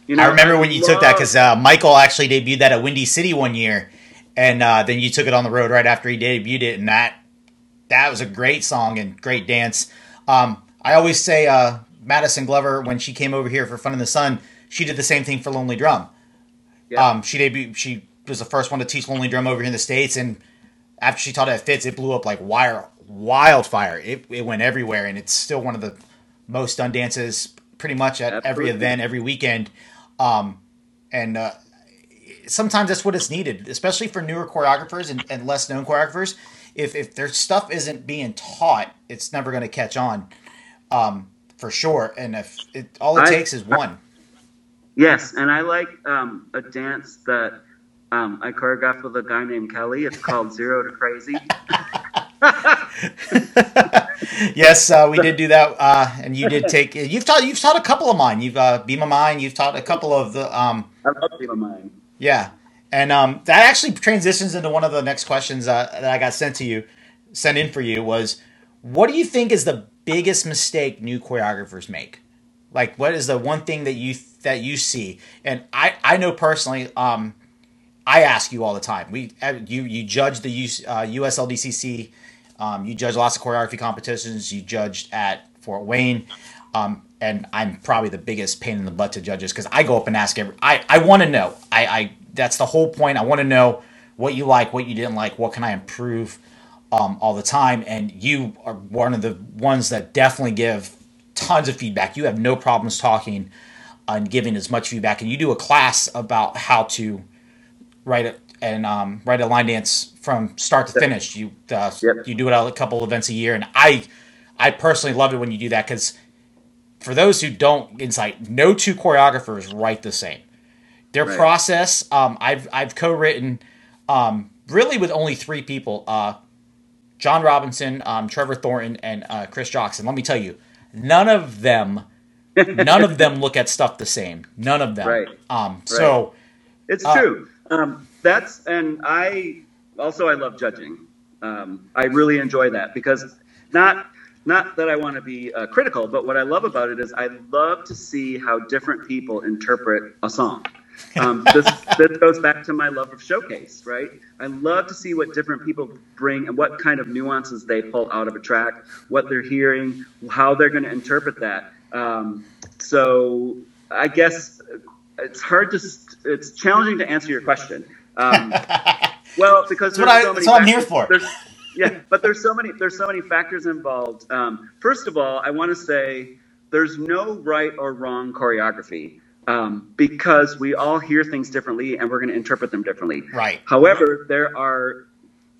You know, I remember when you love... took that because uh, Michael actually debuted that at Windy City one year, and uh, then you took it on the road right after he debuted it, and that that was a great song and great dance. Um, I always say uh, Madison Glover when she came over here for Fun in the Sun, she did the same thing for Lonely Drum. Yeah. Um, she debuted. She was the first one to teach Lonely Drum over here in the states, and after she taught at Fitz, it blew up like wire wildfire. It, it went everywhere, and it's still one of the most done dances pretty much at Absolutely. every event, every weekend. Um, and uh, sometimes that's what it's needed, especially for newer choreographers and, and less known choreographers. If, if their stuff isn't being taught, it's never going to catch on, um, for sure. And if it, all it I, takes is one. Yes, and I like um, a dance that um, I choreographed with a guy named Kelly. It's called Zero to Crazy. yes, uh, we did do that, uh, and you did take. You've taught. You've taught a couple of mine. You've uh, Be My Mind. You've taught a couple of the. Um, I love My Mind. Yeah, and um, that actually transitions into one of the next questions uh, that I got sent to you, sent in for you was, what do you think is the biggest mistake new choreographers make? Like, what is the one thing that you that you see? And I I know personally, um, I ask you all the time. We uh, you you judge the uh, USLDCC um, you judge lots of choreography competitions. You judged at Fort Wayne. Um, and I'm probably the biggest pain in the butt to judges because I go up and ask every. I, I want to know. I, I that's the whole point. I want to know what you like, what you didn't like, what can I improve um, all the time. And you are one of the ones that definitely give tons of feedback. You have no problems talking and giving as much feedback. And you do a class about how to write it and um, write a line dance from start to finish. You uh, yep. you do it a couple events a year, and I I personally love it when you do that because for those who don't insight, no two choreographers write the same. Their right. process, um, I've I've co-written um, really with only three people: uh, John Robinson, um, Trevor Thornton, and uh, Chris Jockson. Let me tell you, none of them, none of them look at stuff the same. None of them. Right. Um, right. So it's uh, true. Um, that's and I also I love judging. Um, I really enjoy that because not not that I want to be uh, critical, but what I love about it is I love to see how different people interpret a song. Um, this, this goes back to my love of showcase, right? I love to see what different people bring and what kind of nuances they pull out of a track, what they're hearing, how they're going to interpret that. Um, so I guess it's hard to, it's challenging to answer your question. Um, well, because that's what, I, so that's what I'm here for. yeah, but there's so many there's so many factors involved. Um, first of all, I want to say there's no right or wrong choreography um, because we all hear things differently and we're going to interpret them differently. Right. However, there are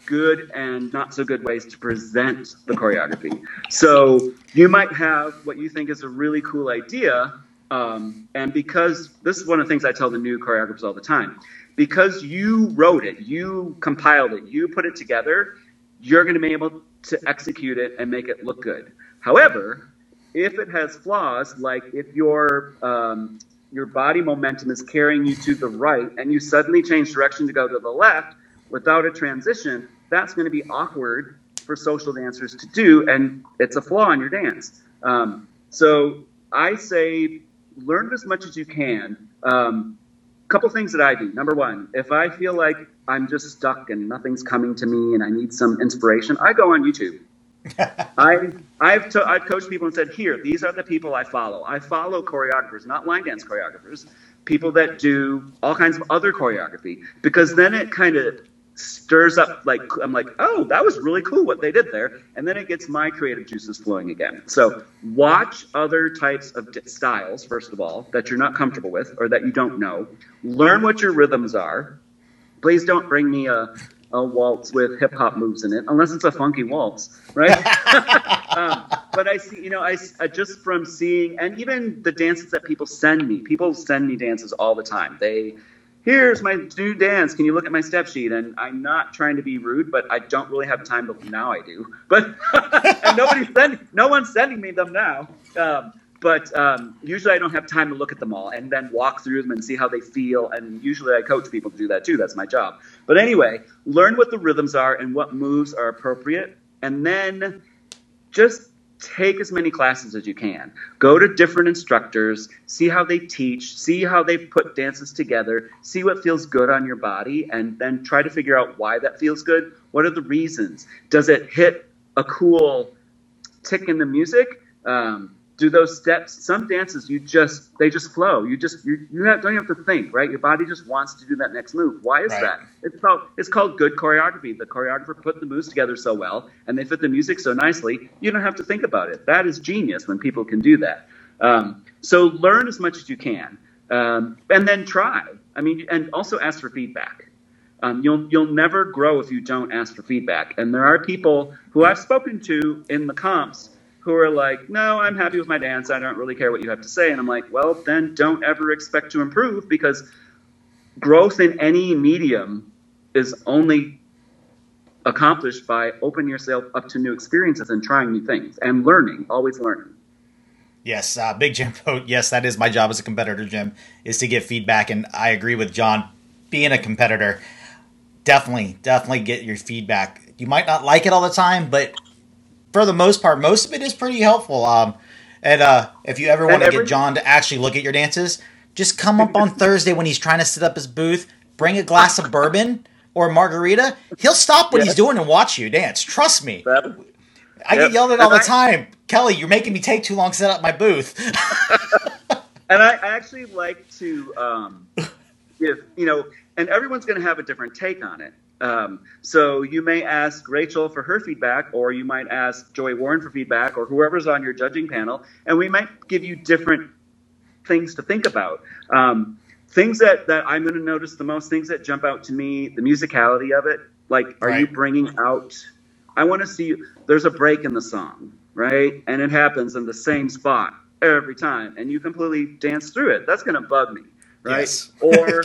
good and not so good ways to present the choreography. So you might have what you think is a really cool idea, um, and because this is one of the things I tell the new choreographers all the time because you wrote it, you compiled it, you put it together, you're going to be able to execute it and make it look good. However, if it has flaws, like if your um, your body momentum is carrying you to the right and you suddenly change direction to go to the left without a transition, that's going to be awkward for social dancers to do, and it's a flaw in your dance. Um, so I say learn as much as you can. Um, couple things that I do. Number one, if I feel like I'm just stuck and nothing's coming to me and I need some inspiration, I go on YouTube. I I've to, I've coached people and said, here, these are the people I follow. I follow choreographers, not line dance choreographers, people that do all kinds of other choreography, because then it kind of stirs up like I'm like, oh, that was really cool what they did there, and then it gets my creative juices flowing again. So watch other types of styles first of all that you're not comfortable with or that you don't know. Learn what your rhythms are. Please don't bring me a a waltz with hip hop moves in it, unless it's a funky waltz, right? um, but I see, you know, I, I, just from seeing, and even the dances that people send me, people send me dances all the time. They here's my new dance. Can you look at my step sheet? And I'm not trying to be rude, but I don't really have time. But now I do. But and nobody's sending, no one's sending me them now. Um, but um, usually I don't have time to look at them all and then walk through them and see how they feel. And usually I coach people to do that too. That's my job. But anyway, learn what the rhythms are and what moves are appropriate, and then just take as many classes as you can. Go to different instructors, see how they teach, see how they put dances together, see what feels good on your body, and then try to figure out why that feels good. What are the reasons? Does it hit a cool tick in the music? Um, do those steps. Some dances you just they just flow. You just you, you have, don't have to think right? Your body just wants to do that next move. Why is right. that? It's called it's called good choreography. The choreographer put the moves together so well and they fit the music so nicely you don't have to think about it. That is genius when people can do that. Um, so learn as much as you can um, and then try. I mean and also ask for feedback. Um, you'll you'll never grow if you don't ask for feedback. And there are people who i've spoken to in the comps who are like, no, I'm happy with my dance. I don't really care what you have to say. And I'm like, well, then don't ever expect to improve because growth in any medium is only accomplished by opening yourself up to new experiences and trying new things and learning, always learning. Yes, uh, Big Jim vote. Yes, that is my job as a competitor, Jim, is to give feedback. And I agree with John. Being a competitor, definitely, definitely get your feedback. You might not like it all the time, but for the most part, most of it is pretty helpful. Um, and uh, if you ever want to get John to actually look at your dances, just come up on Thursday when he's trying to set up his booth, bring a glass of bourbon or margarita. He'll stop what he's doing and watch you dance. Trust me. That, I yep. get yelled at all the time. Kelly, you're making me take too long to set up my booth. and I, I, actually like to um, give, you know, and everyone's going to have a different take on it. Um, so you may ask Rachel for her feedback, or you might ask Joey Warren for feedback, or whoever's on your judging panel, and we might give you different things to think about. Um, things that, that I'm going to notice the most, things that jump out to me, the musicality of it. Like, are right. you bringing out? I want to see. There's a break in the song, right? And it happens in the same spot every time, and you completely dance through it. That's going to bug me right? Yes. Or or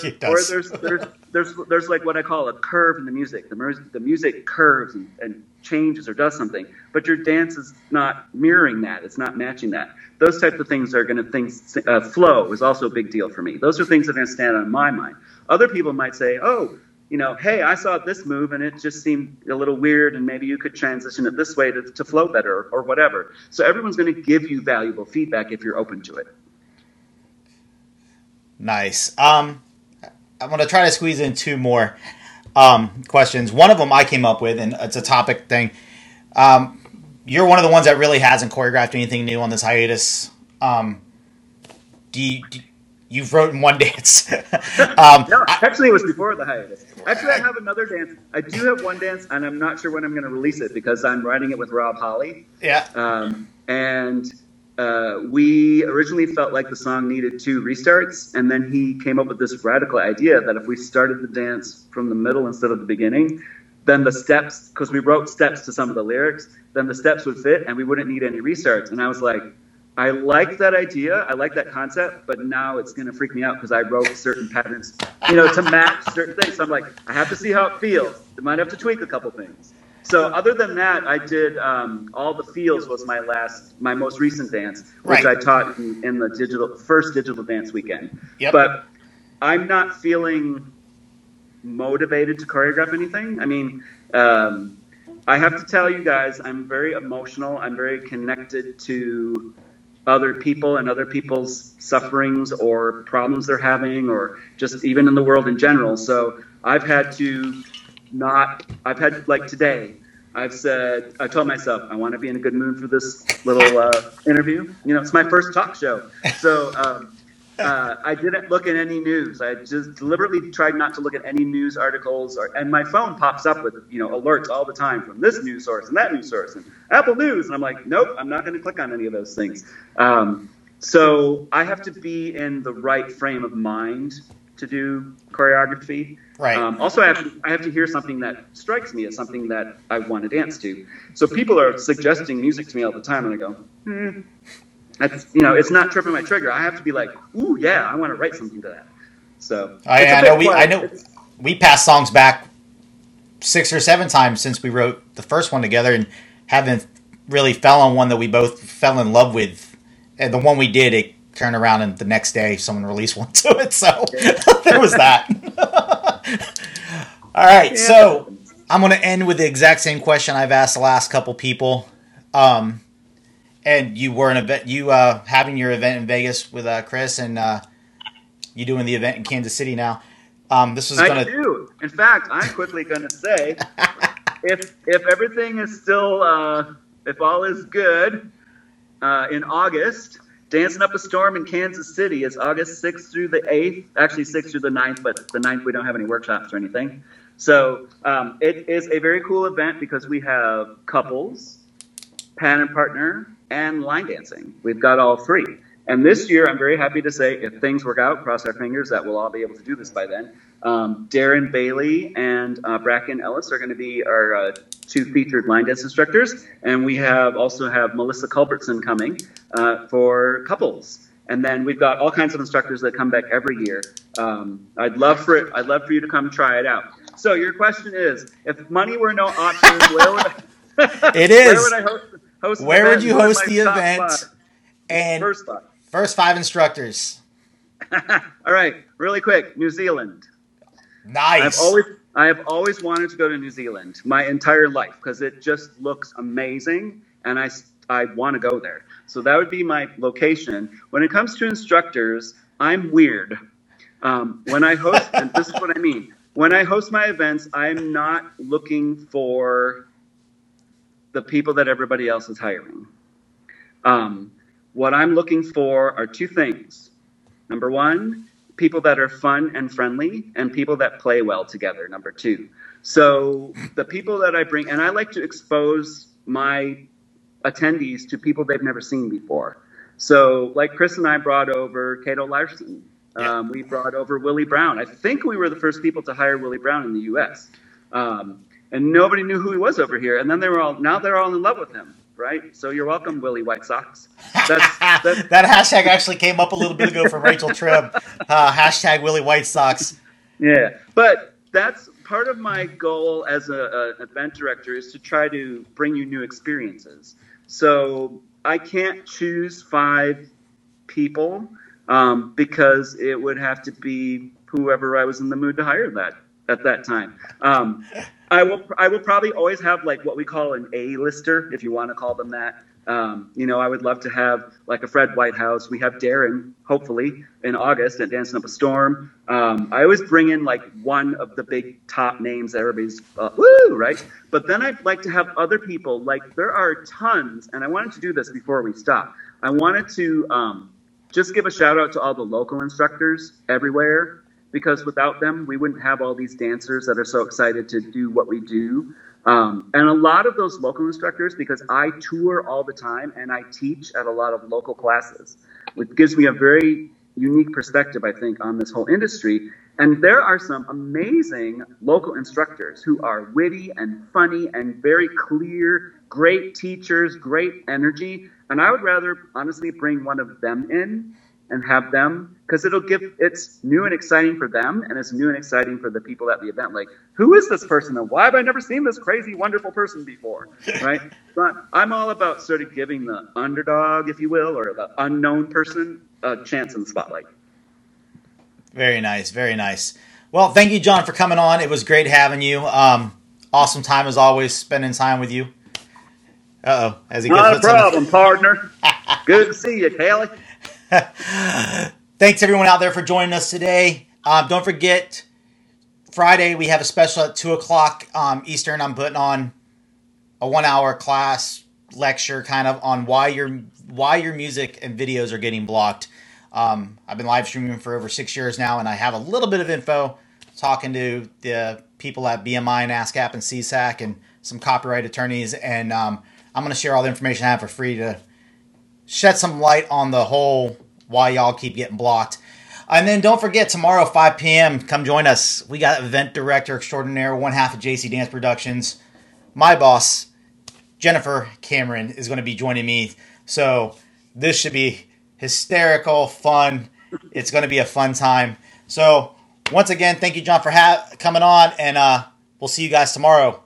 there's there's there's there's like what I call a curve in the music. The music the music curves and, and changes or does something, but your dance is not mirroring that. It's not matching that. Those types of things are going to things. Uh, flow is also a big deal for me. Those are things that are going to stand on my mind. Other people might say, oh. You know, hey, I saw this move and it just seemed a little weird, and maybe you could transition it this way to, to flow better or whatever. So, everyone's going to give you valuable feedback if you're open to it. Nice. Um, I'm going to try to squeeze in two more um, questions. One of them I came up with, and it's a topic thing. Um, you're one of the ones that really hasn't choreographed anything new on this hiatus. Um, do you, do you've written one dance? um, no, actually, it was before the hiatus. Actually, I have another dance. I do have one dance, and I'm not sure when I'm going to release it because I'm writing it with Rob Holley. Yeah. Um, and uh, we originally felt like the song needed two restarts, and then he came up with this radical idea that if we started the dance from the middle instead of the beginning, then the steps, because we wrote steps to some of the lyrics, then the steps would fit and we wouldn't need any restarts. And I was like, I like that idea, I like that concept, but now it's going to freak me out because I wrote certain patterns, you know, to match certain things. So I'm like, I have to see how it feels. I might have to tweak a couple things. So other than that, I did um, all the feels was my last, my most recent dance, which right. I taught in, in, the digital first digital dance weekend. Yep. But I'm not feeling motivated to choreograph anything. I mean, um, I have to tell you guys, I'm very emotional. I'm very connected to other people and other people's sufferings or problems they're having, or just even in the world in general. So I've had to not I've had like today I've said I told myself I want to be in a good mood for this little uh, interview. You know, it's my first talk show, so um, uh, I didn't look at any news. I just deliberately tried not to look at any news articles, or, and my phone pops up with you know alerts all the time from this news source and that news source and Apple News, and I'm like, nope, I'm not going to click on any of those things. Um, so I have to be in the right frame of mind to do choreography. Right. Um, also, I have, to, I have to hear something that strikes me as something that I want to dance to. So people are suggesting music to me all the time, and I go, hmm, that's you know, it's not tripping my trigger. I have to be like, ooh, yeah, I want to write something to that. So I, I know we, I know we passed songs back six or seven times since we wrote the first one together, and haven't really fell on one that we both fell in love with and the one we did, it turned around and the next day someone released one to it. So there was that. All right, yeah. so I'm going to end with the exact same question I've asked the last couple people. Um, and you were an event, you uh, having your event in Vegas with uh, Chris, and uh, you doing the event in Kansas City now. Um, this was going to. I do. In fact, I'm quickly going to say, if if everything is still, uh, if all is good, uh, in August, Dancing Up a Storm in Kansas City is August 6th through the 8th. Actually, 6th through the 9th, but the 9th we don't have any workshops or anything. So um, it is a very cool event because we have couples, pan and partner, and line dancing. We've got all three. And this year, I'm very happy to say, if things work out, cross our fingers that we'll all be able to do this by then. Um, Darren Bailey and uh, Bracken Ellis are going to be our uh, two featured line dance instructors, and we have also have Melissa Culbertson coming uh, for couples. And then we've got all kinds of instructors that come back every year. Um, I'd love for it. I'd love for you to come try it out. So your question is, if money were no option, where would I, it is. Where would I host? host where would you host the event? Five? And first five. First five instructors. All right, really quick. New Zealand. Nice. I've always I have always wanted to go to New Zealand my entire life because it just looks amazing, and I I want to go there. So that would be my location. When it comes to instructors, I'm weird. Um, when I host, and this is what I mean. When I host my events, I'm not looking for the people that everybody else is hiring. Um, what I'm looking for are two things. Number one, people that are fun and friendly, and people that play well together. Number two. So the people that I bring, and I like to expose my attendees to people they've never seen before. So, like Chris and I brought over Cato Larson. Um, we brought over Willie Brown. I think we were the first people to hire Willie Brown in the U.S. Um, and nobody knew who he was over here. And then they were all now they're all in love with him right? So you're welcome, Willie White Sox. That's, that's... that hashtag actually came up a little bit ago from Rachel Tribb. Uh, hashtag Willie White Sox. Yeah, but that's part of my goal as a, a event director is to try to bring you new experiences. So I can't choose five people um, because it would have to be whoever I was in the mood to hire that at that time. Um, I will I will probably always have like what we call an A lister, if you want to call them that. Um, you know, I would love to have like a Fred Whitehouse. We have Darren, hopefully, in August at Dancing Up a Storm. Um, I always bring in like one of the big top names that everybody's uh, woo, right? But then I'd like to have other people. Like there are tons, and I wanted to do this before we stop. I wanted to um, just give a shout out to all the local instructors everywhere because without them, we wouldn't have all these dancers that are so excited to do what we do. Um, and a lot of those local instructors, because I tour all the time and I teach at a lot of local classes, which gives me a very unique perspective, I think, on this whole industry. And there are some amazing local instructors who are witty and funny and very clear, great teachers, great energy. And I would rather honestly bring one of them in and have them because it'll give it's new and exciting for them and it's new and exciting for the people at the event. Like who is this person and why have i never seen this crazy wonderful person before? Right? But i'm all about sort of giving the underdog if you will or the unknown person a chance in the spotlight. Very nice very nice. Well thank you john for coming on. It was great having you. Um, awesome time as always spending time with you. Uh-oh as he not a problem partner. Good to see you kelly Thanks everyone out there for joining us today. Um, don't forget, Friday we have a special at two o'clock um, Eastern. I'm putting on a one-hour class lecture, kind of on why your why your music and videos are getting blocked. Um, I've been live streaming for over six years now, and I have a little bit of info talking to the people at BMI and ASCAP and SESAC and some copyright attorneys, and um, I'm going to share all the information I have for free to shed some light on the whole why y'all keep getting blocked. And then don't forget tomorrow 5 p.m. Come join us. We got event director extraordinaire, one half of JC Dance Productions. My boss, Jennifer Cameron, is going to be joining me. So this should be hysterical, fun. It's going to be a fun time. So once again, thank you, John, for ha- coming on, and uh, we'll see you guys tomorrow.